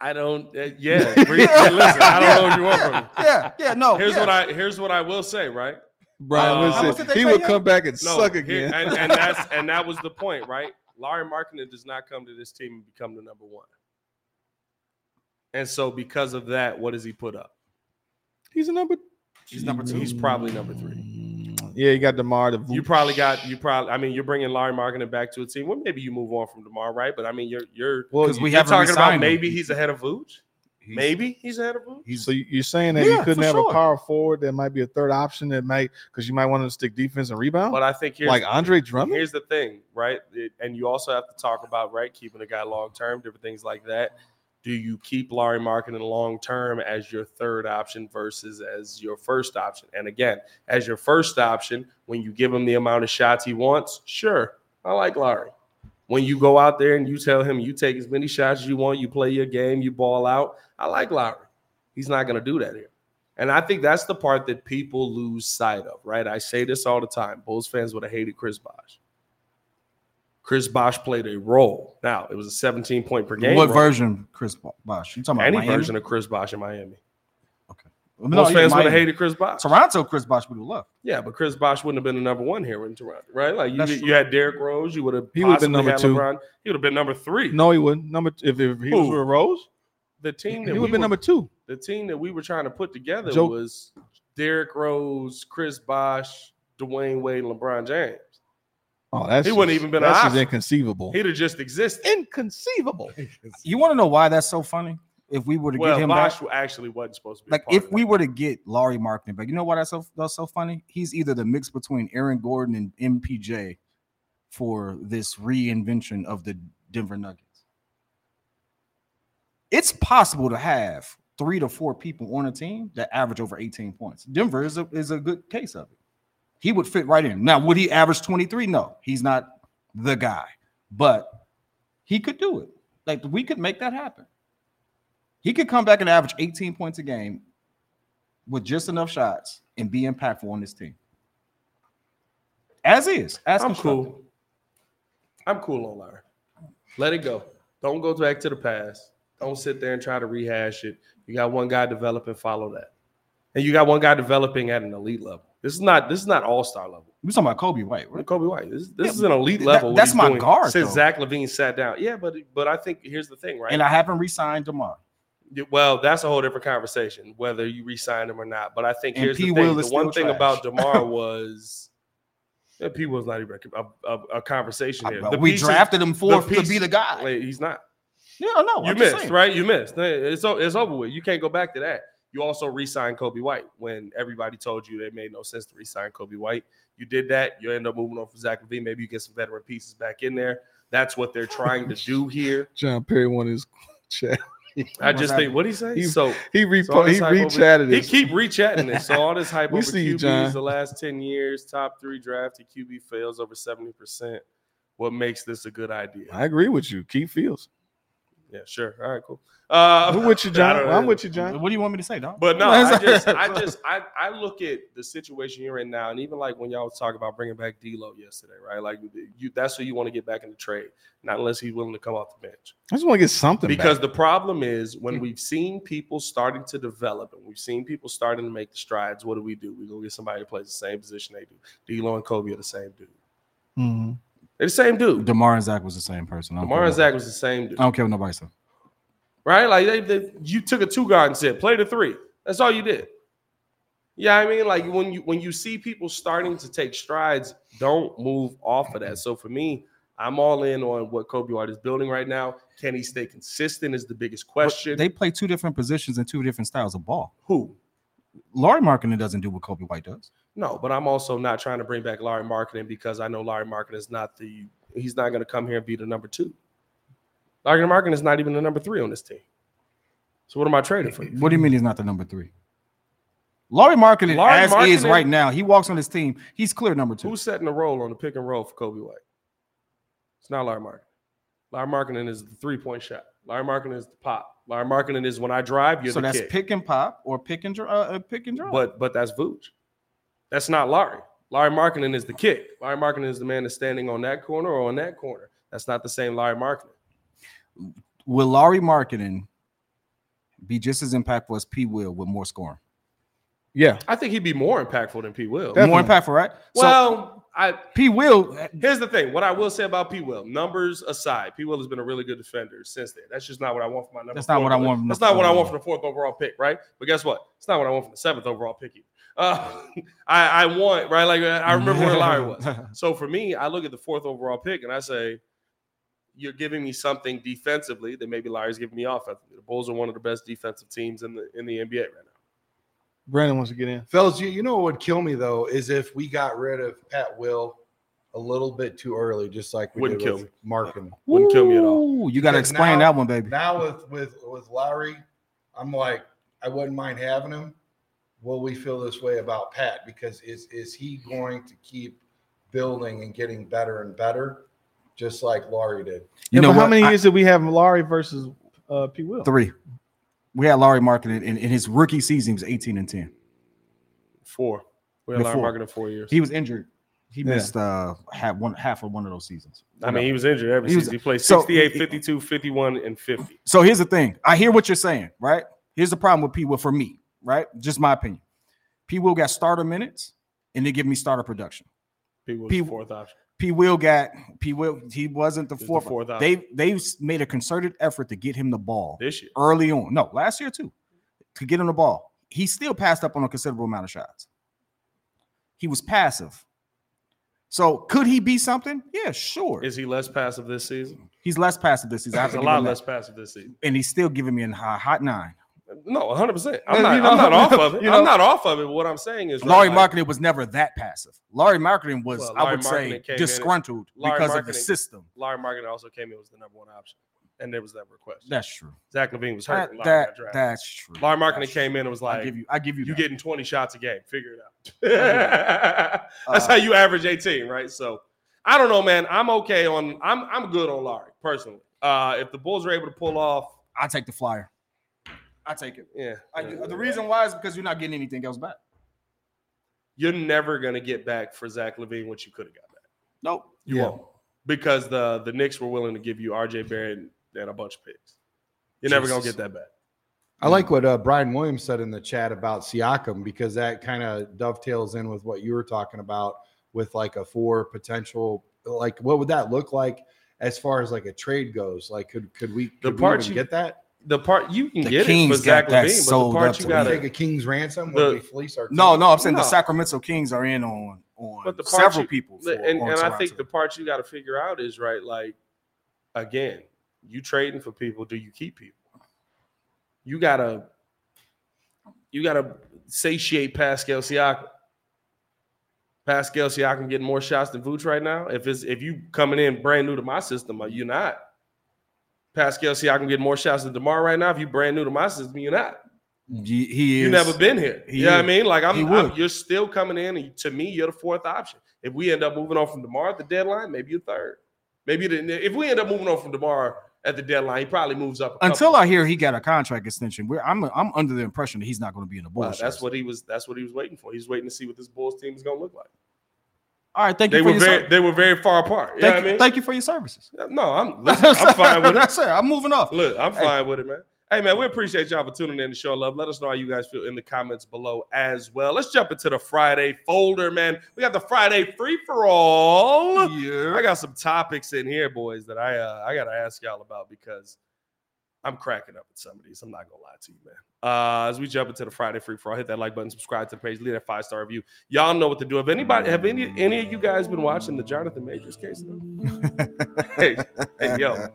I don't. Uh, yeah, Bree- yeah, listen. I don't know what you want from me. Yeah, yeah, no. Here's yeah. what I here's what I will say. Right. Brian Uh, Wood how said much did they he pay would him? come back and No, suck here- again. and, and that's and that was the point, right? Larry Markkanen does not come to this team and become the number one. And so, because of that, what does he put up? He's a number. He's number two. He's probably number three. Yeah, you got Demar. The You probably got you probably. I mean, you're bringing Larry Markkanen back to a team. Well, maybe you move on from Demar, right? But I mean, you're you're well. Because we haven't talking about re-signed him. maybe he's ahead of Vooch. He's- Maybe he's ahead of Vooch. So you- you're saying that Yeah, you couldn't have sure. a power forward that might be a third option that might because you might want to stick defense and rebound But I think here's like Andre Drummond. Here's the thing, right? It- and you also have to talk about right keeping a guy long term, different things like that. Do you keep Larry Markkanen long term as your third option versus as your first option? And again, as your first option, when you give him the amount of shots he wants, sure, I like Larry. When you go out there and you tell him you take as many shots as you want, you play your game, you ball out, I like Larry. He's not going to do that here. And I think that's the part that people lose sight of, right? I say this all the time. Bulls fans would have hated Chris Bosh. Chris Bosh played a role. Now, it was a 17 point per game. what role. version, Chris Bosh? You talking about Any Miami? version of Chris Bosh in Miami. No, Most yeah, fans would have hated Chris Bosh. Toronto. Chris Bosh would have left. Yeah, but Chris Bosh wouldn't have been the number one here in Toronto, right? Like you, you had Derrick Rose, you would have He would've been number two. LeBron. He would have been number three. No, he wouldn't. Number if, if he was with Rose, the team that he would have been were- number two. the team that we were trying to put together Joe- was Derrick Rose, Chris Bosh, Dwyane Wade, and LeBron James. Oh, that's He wouldn't just- even been an that's just inconceivable. He'd have just existed. Inconceivable. You want to know why that's so funny? If we were to Well, get him Bosh back, actually wasn't supposed to be. like if we that. were to get Lauri Markkanen back, you know why that's so that's so funny? He's either the mix between Aaron Gordon and MPJ for this reinvention of the Denver Nuggets. It's possible to have three to four people on a team that average over 18 points. Denver is a is a good case of it. He would fit right in. Now, would he average 23? No, he's not the guy, but he could do it. Like we could make that happen. He could come back and average 18 points a game with just enough shots and be impactful on this team. As is. As I'm cool. I'm cool on Larry. Let it go. Don't go back to the past. Don't sit there and try to rehash it. You got one guy developing, follow that. And you got one guy developing at an elite level. This is not this is not all star level. We're talking about Coby White, right? Coby White. This, this Yeah, is an elite that- level. that's my doing guard, Since though. Zach LaVine sat down. Yeah, but but I think here's the thing, right? And I haven't re-signed Demar. Well, that's a whole different conversation, whether you re-sign him or not. But I think And here's P. the thing: the one thing trash. about Demar was, yeah, P. Will's not even a, a, a conversation here. We pieces- drafted him for to be the guy. Wait, he's not. Yeah, no, you I'm missed, right? You missed. It's it's over with. You can't go back to that. You also re-signed Coby White when everybody told you it made no sense to re-sign Coby White. You did that. You end up moving on for Zach LaVine. Maybe you get some veteran pieces back in there. That's what they're trying to do here. John Perry won his chat. I just think what he say. He- so He so all repo- he this hype over- rechatted He it. keep rechatting this. So all this hype over see QBs John. the last ten years, top three drafted QB fails over seventy percent. What makes this a good idea? I agree with you. Keith Fields. Yeah, sure. All right, cool. Uh, I'm with you, John. don't. I'm with you, John. What do you want me to say, dog? But no, I just, I just, I, I look at the situation you're in now, and even like when y'all was talking about bringing back D'Lo yesterday, right? Like you, that's who you want to get back in the trade, not unless he's willing to come off the bench. I just want to get something Because back. the problem is when we've seen people starting to develop and we've seen people starting to make the strides, what do we do? We go get somebody who plays the same position they do. D'Lo and Coby are the same dude. Mhm. They're the same dude. Demar and Zach was the same person. Demar and Zach was the same dude. I don't care what nobody said. right? Like they, they, you took a two guard and said, play the three. That's all you did. Yeah, I mean, like when you when you see people starting to take strides, don't move off of that. So for me, I'm all in on what Coby White is building right now. Can he stay consistent? Is the biggest But question. They play two different positions and two different styles of ball. Who? Lauri Markkanen doesn't do what Coby White does. No, but I'm also not trying to bring back Larry Markkanen because I know Larry Markkanen is not the he's not going to come here and be the number two. Larry Markkanen is not even the number three on this team. So what am I trading for? What do you mean he's not the number three? Larry Markkanen, Lauri as is right now, he walks on his team. He's clear number two. Who's setting the role on the pick and roll for Coby White? It's not Larry Markkanen. Larry Markkanen is the three point shot. Larry Markkanen is the pop. Larry Markkanen is when I drive, you're so the that's kick. pick and pop or pick and uh, uh, pick and draw. But but that's Vooch. That's not Larry. Larry Markkanen is the kick. Larry Markkanen is the man that's standing on that corner or on that corner. That's not the same Larry Markkanen. will Lauri Markkanen be just as impactful as P. Will with more scoring? Yeah. I think he'd be more impactful than P. Will. More impactful, right? So Well, I P. Will, Here's the thing. What I will say about P. Will, numbers aside, P. Will has been a really good defender since then. That's just not what I want for my number. That's not what I want from That's the- not what I want for the fourth overall pick, right? But guess what? It's not what I want from the seventh overall pick. Either. Uh, I, I want right. Like I remember where Larry was. So for me, I look at the fourth overall pick and I say, you're giving me something defensively that maybe Larry's giving me offensively. The Bulls are one of the best defensive teams in the in the NBA right now. Brandon wants to get in. Fellas, you, you know what would kill me though is if we got rid of Pat Will a little bit too early, just like we Wouldn't did kill with me. Markin. Wouldn't kill me at all. Ooh, you got to explain now- that one, baby. Now with with with Lauri, I'm like, I wouldn't mind having him. Will we feel this way about Pat? Because is is he going to keep building and getting better and better, just like Lauri did? You Yeah, know but what? How many I- years did we have Lauri versus uh, P. Will? Three. We had Lauri Markkanen in, in his rookie season. He was 18 and 10. Four. We had Yeah, Larry four. Markkanen four years. He was injured. He Yeah. missed uh half one half of one of those seasons. I mean, he was injured every He was- season. He played so- 68, 52, 51, and 50. So here's the thing. I hear what you're saying, right? Here's the problem with P. Will for me, right? Just my opinion. P. Will got starter minutes and they give me starter production. P was P- the fourth option. P. Will got P. Will. He wasn't the He's the fourth. fourth option. they they s- made a concerted effort to get him the ball This year. early on. No, last year too, to get him the ball. He still passed up on a considerable amount of shots. He was passive. So could he be something? Yeah, sure. Is he less passive this season? He's less passive this season. He's a lot less passive this season. and he's still giving me a hot nine. No, 100%. I'm You not, know- I'm not off of it. you know- I'm not off of it. What I'm saying is Lauri right, like, Markkanen was never that passive. Lauri Markkanen was, Well, I Lauri would say, Markkanen in- disgruntled Lauri because of the system. Larry Markkanen also came in was the number one option. And there was that request. That's true. Zach LaVine was hurt. when Larry that- that's true. Larry Markkanen That's came true. in and was like, I like, give you, I give you, you getting 20 shots a game. Figure it out. That's Uh, how you average 18, right? So I don't know, man. I'm okay on I'm I'm good on Larry, personally. Uh if the Bulls are able to pull off, I take the flyer. I take it. yeah. I, the reason why is because you're not getting anything else back. You're never gonna get back for Zach LaVine what you could have got back. Nope. You Yeah. won't. Because the the Knicks were willing to give you RJ Barrett and, and a bunch of picks. You're never gonna get that back. I like what uh, Brian Williams said in the chat about Siakam because that kind of dovetails in with what you were talking about with like a four potential. Like, what would that look like as far as like a trade goes? Like, could could we The could we part even you- get that? The part you can The get Kings it for got Zach that LaVine, but the part you me. got Take a king's ransom The- when we fleece our No, team? no, I'm saying No. the Sacramento Kings are in on on But the several you- people. For, and, and I think the part you got to figure out is right. Like, again, you trading for people. Do you keep people? You gotta, you gotta satiate Pascal Siakam. Pascal Siakam getting more shots than Vooch right now. If it's if you coming in brand new to my system, are you not? Pascal Siakam get more shots than Demar right now. If you're brand new to my system, you're not. he, he You never been here. He you know what I mean? Like I'm, I'm- you're still coming in, and to me, you're the fourth option. If we end up moving on from Demar at the deadline, maybe you're third. Maybe the, if we end up moving on from Demar at the deadline, he probably moves up. Until I hear he got a contract extension, we're, I'm I'm under the impression that he's not going to be in the Bulls. that's what he was. That's what he was waiting for. He's waiting to see what this Bulls team is going to look like. All right, thank They you for were very, ser- they were very far apart. You thank, know what I mean? thank you for your services. no, I'm listen, I'm fine with it. That's it. I'm moving off. Look, I'm Hey. fine with it, man. Hey, man, we appreciate y'all for tuning in to show love. Let us know how you guys feel in the comments below as well. Let's jump into the Friday folder, man. We got the Friday free for all. Yeah. I got some topics in here, boys, that I uh, I got to ask y'all about because I'm cracking up with some of these. I'm not gonna lie to you, man. Uh, as we jump into the Friday free for all, hit that like button, subscribe to the page, leave that five star review. Y'all know what to do. Have anybody, have any any of you guys been watching the Jonathan Majors case? Hey, hey, yo,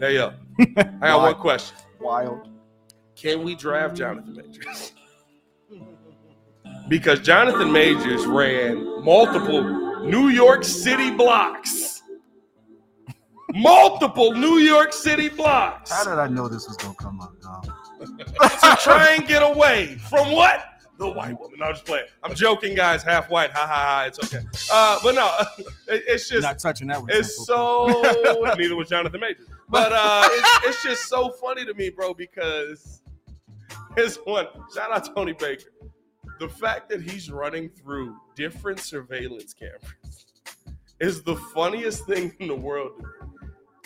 hey, yo. I got one question. Wild. Can we draft Jonathan Majors? because Jonathan Majors ran multiple New York City blocks. Multiple New York City blocks How did I know this was going to come up, dog? to try and get away from what? The white woman. No, I'm just playing. I'm joking, guys. Half white. Ha ha ha. It's okay. Uh, but no, it- it's just Not touching that. with it's so neither was Jonathan Majors. But uh it's, it's just so funny to me, bro, because here's one. Shout out Tony Baker. The fact that he's running through different surveillance cameras is the funniest thing in the world.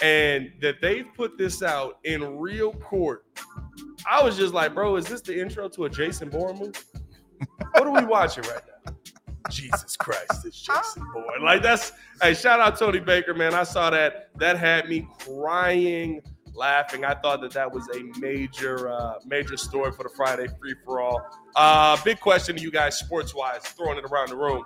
And that they've put this out in real court. I was just like, bro, is this the intro to a Jason Bourne movie? What are we watching right now? Jesus Christ, it's Jason Bourne. Like that's hey, shout out Tony Baker, man. I saw that. That had me crying, laughing. I thought that that was a major, uh, major story for the Friday free for all. Uh, big question to you guys, sports wise, throwing it around the room.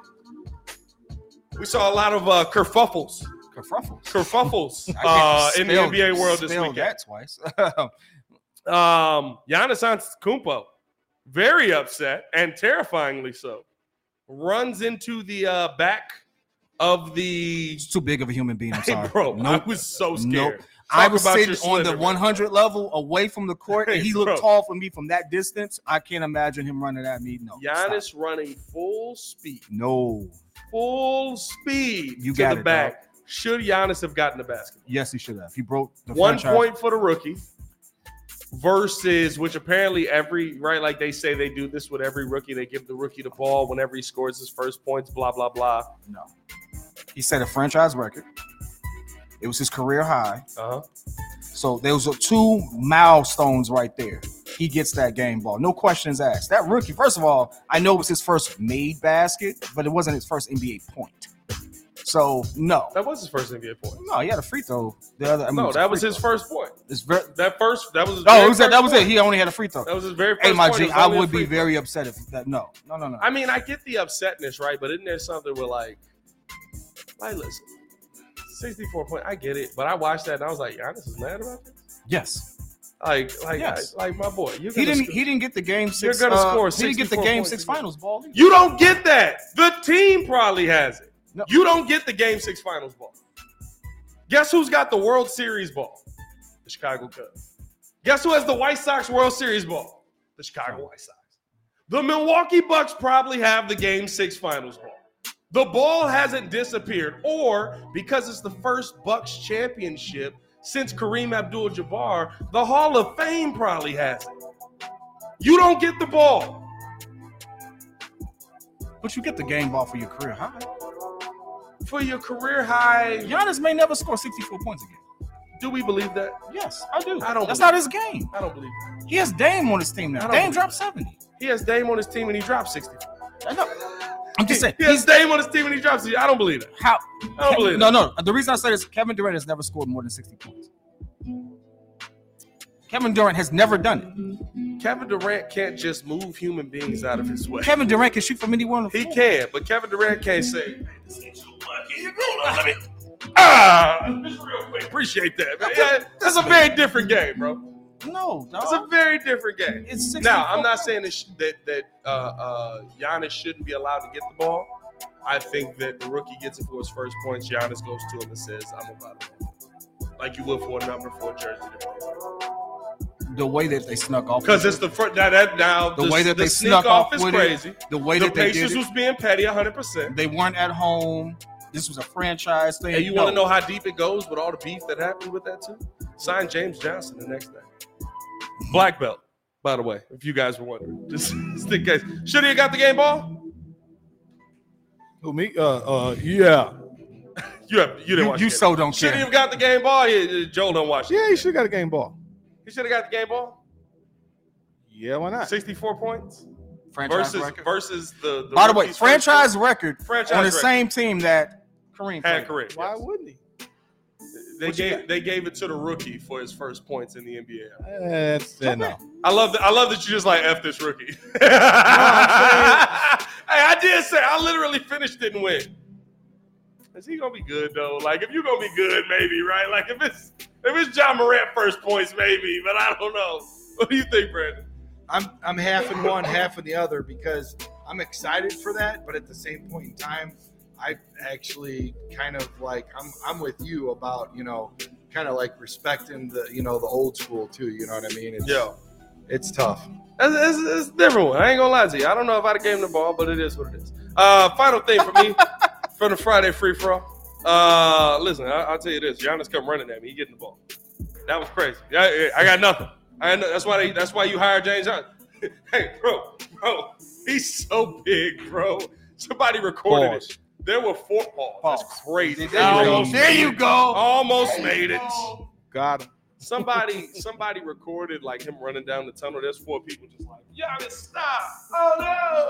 We saw a lot of uh, kerfuffles, Kerfuffles. kerfuffles uh, in the NBA world this weekend. that twice. Um, Giannis Antetokounmpo, very upset and terrifyingly so, runs into the uh, back of the. He's too big of a human being. I'm sorry, Bro, Nope. I was so scared. Nope. I was sitting on the slither, man. 100 level away from the court, and he looked bro. tall for me from that distance. I can't imagine him running at me. No, stop. Giannis running full speed, No. full speed You to got the it, back. Should Giannis have gotten the basket? Yes, he should have. He broke the One franchise- point for the rookie versus which apparently every right like they say they do this with every rookie. They give the rookie the ball whenever he scores his first points. Blah blah blah. No. He set a franchise record. It was his career high. Uh huh. So there was two milestones right there. He gets that game ball. No questions asked. That rookie, first of all, I know it was his first made basket, but it wasn't his first NBA point. So no. That was his first NBA point. No, he had a free throw. The other I mean, No, a that was his throw. first point. It's very, That first, that was. His oh, very was that, that was it. He only had a free throw. That was his very first. Hey, my point. G, I would be free throw. very upset if that. No, no, no, no. I mean, I get the upsetness, right? But isn't there something where like, like, listen, sixty-four point. I get it, but I watched that and I was like, Giannis is mad about this. yes, Like, like, Yes. Like my boy. You're he didn't. sc- He didn't get the game 6 gonna uh, score He didn't get the game six finals ball. You don't get that. The team probably has it. No. You don't get the Game Six Finals ball. Guess who's got the World Series ball? The Chicago Cubs. Guess who has the White Sox World Series ball? The Chicago White Sox. The Milwaukee Bucks probably have the Game Six Finals ball. The ball hasn't disappeared, or because it's the first Bucks championship since Kareem Abdul-Jabbar, the Hall of Fame probably has it. You don't get the ball. But you get the game ball for your career high. For your career high. Giannis may never score 64 points again. Do we believe that? Yes, I do. I don't That's not his game. I don't believe that. He has Dame on his team now. Dame dropped 70. He has Dame on his team and he dropped 60. I know. I'm just saying. He has Dame on his team and he 60. I don't believe that. How? I don't believe it. no, no. The reason I say this, Kevin Durant has never scored more than 60 points. Kevin Durant has never done it. Kevin Durant can't just move human beings out of his way. Kevin Durant can shoot from anywhere on the He floor. can, but Kevin Durant can't say, "Hey, this ain't your lucky. You go, let me." Ah, just real quick. Appreciate that, man. Yeah, that's a very different game, bro. No, It's a very different game. It's 64 Now, I'm not saying that sh- that, that uh, uh, Giannis shouldn't be allowed to get the ball. I think that the rookie gets it for his first points. Giannis goes to him and says, "I'm about it," like you would for a number four jersey. the way that they snuck off. Because it's the front. Now that now the way that the they snuck off off is crazy. it, the way the that they did it, was being petty, 100. percent they weren't at home. This was a franchise thing. And you No. want to know how deep it goes with all the beef that happened with that too? Sign James Johnson the next day. Black belt, by the way, if you guys were wondering. Just, just in case. Should he have got the game ball? Who me? Uh, uh, yeah, You have you didn't You, watch you so don't care. Should he care. have got the game ball? Yeah, Joel don't watch yeah. He should have got a game ball. He should have got the game ball. Yeah, why not? 64 points Franchise versus record. versus the, the By the way, franchise record Franchise on the record. same team that Kareem had played. career. Why yes. wouldn't he? They What gave they gave it to the rookie for his first points in the NBA. That's uh, no. I love that. I love that you just like f this rookie. hey, I did say I literally finished it and win. Is he gonna be good though? Like if you're gonna be good, maybe right? Like if it's if it's Ja Morant first points, maybe. But I don't know. What do you think, Brandon? I'm I'm half in one, half in the other because I'm excited for that, but at the same point in time, I actually kind of like I'm I'm with you about you know kind of like respecting the you know the old school too. You know what I mean? It's, Yo, it's tough. it's, it's, it's a different one. I ain't gonna lie to you. I don't know if I'd have gave him the ball, but it is what it is. Uh, final thing for me for the Friday free for all. Uh, listen, I, I'll tell you this: Giannis come running at me, he getting the ball. That was crazy. I, I got nothing. I no- that's why they, that's why you hired James hey, bro, bro, he's so big, bro. Somebody recorded Pause. it. There were four balls. That's Pause. crazy. There I you go. almost There made you it. go. Almost made it. Got him. Somebody, somebody recorded like him running down the tunnel. There's four people just like, Giannis, stop! Oh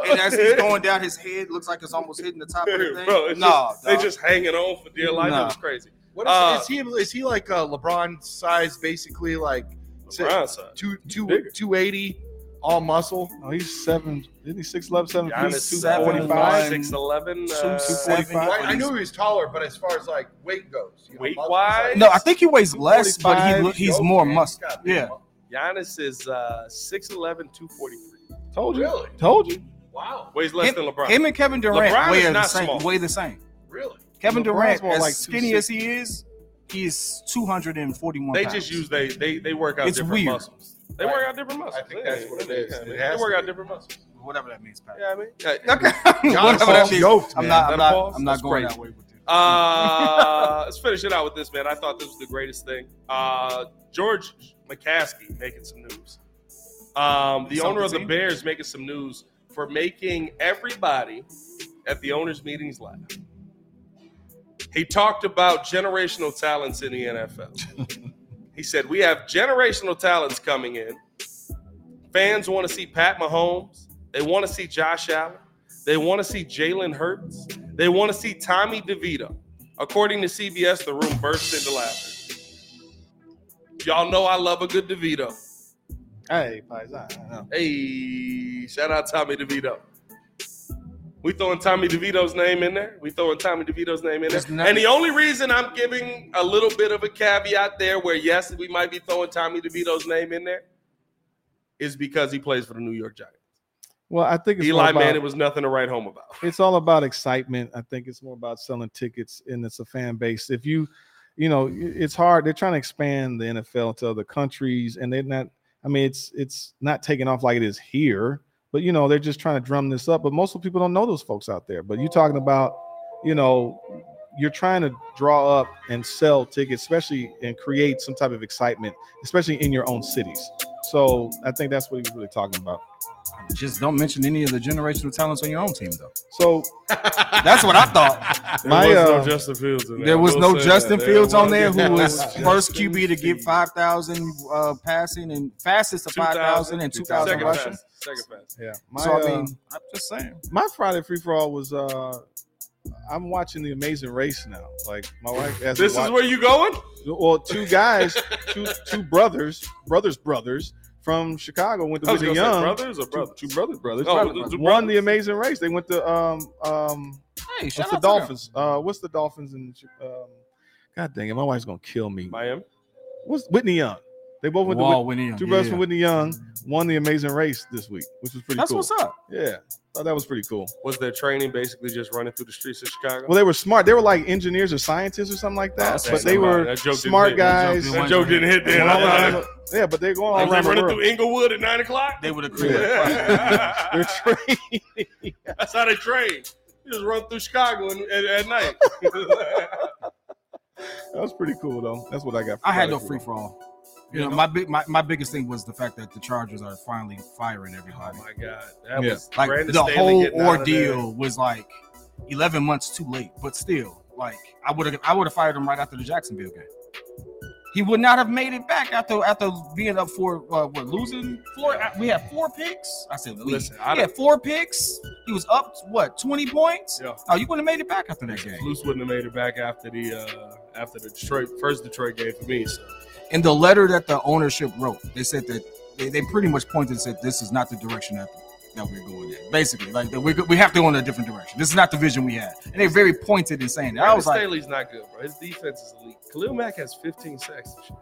no! And as he's going down, his head looks like it's almost hitting the top of the thing. Bro, it's no, just, they just hanging on for dear life. It Nah. was crazy. What is, Uh, is he? Is he like a LeBron size, basically like LeBron side. two two two eighty, all muscle? Oh, he's seven. Isn't he six eleven, seven Giannis feet, two seven, forty one, five? six eleven, two, uh, seven. Fine. I, I knew he was taller, but as far as like weight goes, you know, Weight muscle wise? size- No, I think he weighs less, but he 245, look, he's Yo, more man, muscle. he's got big Yeah. muscle. Giannis is uh 6'11", 243. Told you. Really? Told you. Wow, Weighs less Him, than LeBron. him and Kevin Durant LeBron weigh is the not same. small. Weigh the same. really? Kevin LeBron's Durant, more as like skinny 260. as he is, he's two hundred and forty-one. they pounds. just use they they they work out It's different weird. muscles. They work out different muscles. I think that's what it yeah, It they work out different muscles. whatever that means, Pat. Yeah, I mean, yeah. Okay. Giannis whatever that is means. yoked, I'm not. I'm not. pause? I'm not That's going crazy. that way with you. Uh, let's finish it out with this, man. I thought this was the greatest thing. Uh, George McCaskey making some news. Um, the He's owner of the the? Bears making some news for making everybody at the owners' meetings laugh. He talked about generational talents in the NFL. he said, We have generational talents coming in. Fans want to see Pat Mahomes. They want to see Josh Allen. They want to see Jalen Hurts. They want to see Tommy DeVito. According to CBS, the room burst into laughter. Y'all know I love a good DeVito. Hey, Paisan. I know. Hey, shout out Tommy DeVito. We throwing Tommy DeVito's name in there. We throwing Tommy DeVito's name in there. Not- And the only reason I'm giving a little bit of a caveat there, where yes, we might be throwing Tommy DeVito's name in there, is because he plays for the New York Giants. Well, I think Eli about, Manning was nothing to write home about. it's all about excitement. I think it's more about selling tickets and it's a fan base. If you, you know, it's hard. They're trying to expand the NFL to other countries, and they're not. I mean, it's it's not taking off like it is here, but you know, they're just trying to drum this up. But most of people don't know those folks out there. But you're talking about, you know, you're trying to draw up and sell tickets, especially and create some type of excitement, especially in your own cities. So I think that's what he was really talking about. Just don't mention any of the generational talents on your own team, though. So That's what I thought. There My, was no uh, Justin Fields in there. There was no Justin that. Fields on there, who was first Fields. QB to get 5,000 uh, passing and fastest to 5,000 and 2,000 Second rushing. fast. Second fast. yeah, my, So, I uh, mean, I'm just saying. my Friday free for all was uh I'm watching the Amazing Race now. Like my wife has This is where you going? well, two guys, two two brothers, brothers, brothers from Chicago went to Whitney Young. brothers or Two- brothers? Two, brothers, brothers. Oh, brothers. the- the won the. Amazing Race. They went to um um Hey, what's the out to them. Dolphins? Uh, what's the Dolphins in? Um, God dang it, my wife's gonna kill me. Miami. What's Whitney Young? They both went to Wall Whit- Whitney Young, two brothers yeah. from Whitney Young won the Amazing Race this week, which was pretty cool. That's cool. what's up. Yeah, thought that was pretty cool. Was their training basically just running through the streets of Chicago? Well, they were smart. They were like engineers or scientists or something like that. Oh, but they were that smart guys. That joke didn't hit Going then. all I- yeah, but they're going all Was they around the running world. through Englewood at nine o'clock? They would have Yeah. They're trained. That's how they train. You just run through Chicago and, at, at night. That was pretty cool though. That's what I got. for I had no Free free All. for all. You know, my big my, my biggest thing was the fact that the Chargers are finally firing everybody. oh my god, that Yeah. was like Brandon the Staley whole getting out of there. ordeal was like 11 months too late, but still, like I would have I would have fired him right after the Jacksonville game. He would not have made it back after after being up for uh, what losing four. We had four picks. I said, we, Listen, I had four picks. He was up what 20 points. Yeah. Oh, you wouldn't have made it back after that game. Luce wouldn't have made it back after the uh, after the Detroit first Detroit game for me. So In the letter that the ownership wrote, they said that they, they pretty much pointed and said this is not the direction that that we're going in. Basically, like that we we have to go in a different direction. This is not the vision we had, and they're very pointed in saying that. I Brandon was like, Staley's not good, bro. His defense is elite. Khalil Mack has 15 sacks. this.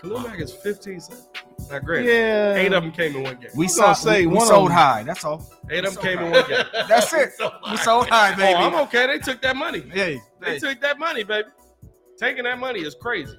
Khalil Mack has 15 sacks. Not great. Yeah. eight of them came in one game. we saw gonna say, we, we one of sold high. That's all. Eight of them came in one game. That's it. We sold high, oh, baby. Oh, I'm okay. They took that money. Hey, They hey. took that money, baby. Taking that money is crazy.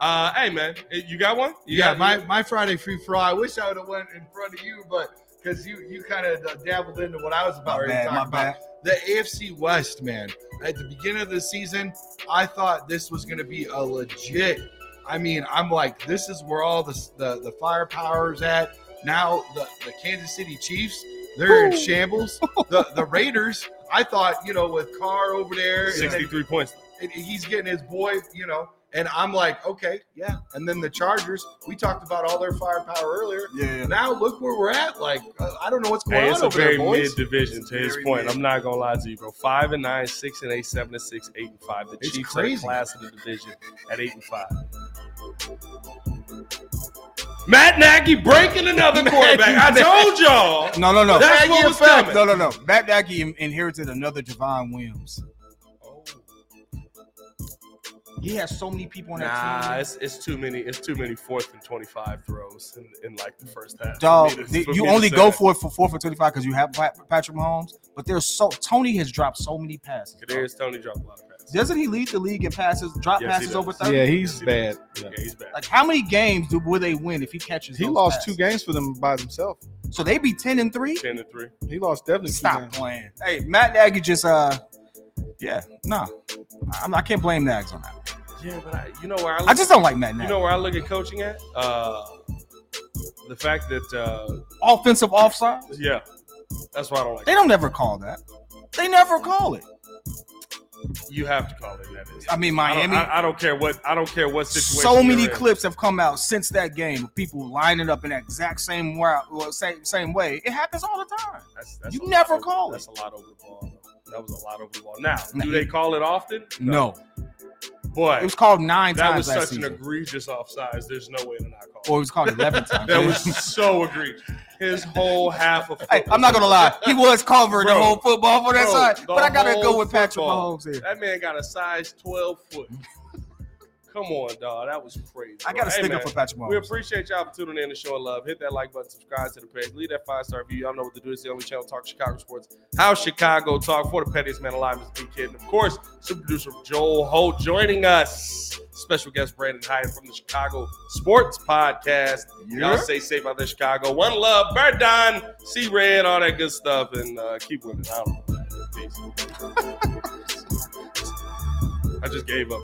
Uh, hey man, you got one? You yeah, got my, my Friday free for all. I wish I would have went in front of you, but because you you kind of dabbled into what I was about My ready bad, to talk about. The AFC West, man. At the beginning of the season, I thought this was going to be a legit. I mean, I'm like, this is where all the the, the firepower's at. Now the, the Kansas City Chiefs, they're in shambles. The the Raiders, I thought, you know, with Carr over there, 63 points. And he's getting his boy, you know. And I'm like, okay, yeah. And then the Chargers, we talked about all their firepower earlier. Yeah. Now look where we're at. Like, I don't know what's going Hey, on it's a very there, mid division to his point. mid. I'm not gonna lie to you, bro. Five and nine, six and eight, seven and six, eight and five. The It's Chiefs are the class of the division at eight and five. Matt Nagy breaking another quarterback. I told y'all. No, no, no. That's what was coming. No, no, no. Matt Nagy inherited another Javon Williams. He has so many people on that Nah, team. it's, it's too many. It's too many fourth and twenty five throws in, in like the first half. Dog, For to- they- you only go for it for four for twenty five because you have Patrick Mahomes. But there's so Toney has dropped so many passes. Kadarius Toney dropped a lot of passes. Doesn't he lead the league in passes, drop Yes, passes over thirty? Yeah, he's Yes, he bad. Yeah, he's bad. Like how many games do, will they win if he catches? He those lost passes? two games for them by himself. so they be ten and three. Ten and three. He lost definitely two Stop games. playing. Hey, Matt Nagy just uh, yeah, no, I'm, I can't blame Nags on that. Yeah, but I, you know where I, look I just don't like Matt. You know where I look at coaching at? Uh, the fact that uh, Offensive offside. yeah, that's why I don't like. They don't ever call that. They never call it. You have to call it that. Is. I mean, I don't, Miami. I, I don't care what. I don't care what situation. so many clips have come out since that game of people lining up in that exact same way, same same way. It happens all the time. That's, that's You never over- call That's it. a lot over the ball. That was a lot over the ball. Now, do they call it often? No, Boy, it was called nine that times That was such season, an egregious offsides. There's no way to not call. or it it. was called eleven times. That was so egregious. His whole half of. Hey, I'm not gonna lie. He was covering the whole football for that bro, side, but I gotta go with Patrick football. Mahomes here. That man got a size 12 foot. Come on, dog. That was crazy. I gotta Hey, stick man, up for Patrick We appreciate y'all for tuning in and showing love. Hit that like button, subscribe to the page, leave that five star review. Y'all know what to do. It's the only channel talk Chicago sports. How Chicago talk for the pettiest man alive is Big Kid. And of course, super producer Joel Holt joining us. Special guest Brandon Hyatt from the Chicago Sports Podcast. Y'all Yeah. stay safe out there, Chicago. One love, Bear Down, see red, all that good stuff, and uh, keep winning. I don't know. I just gave up.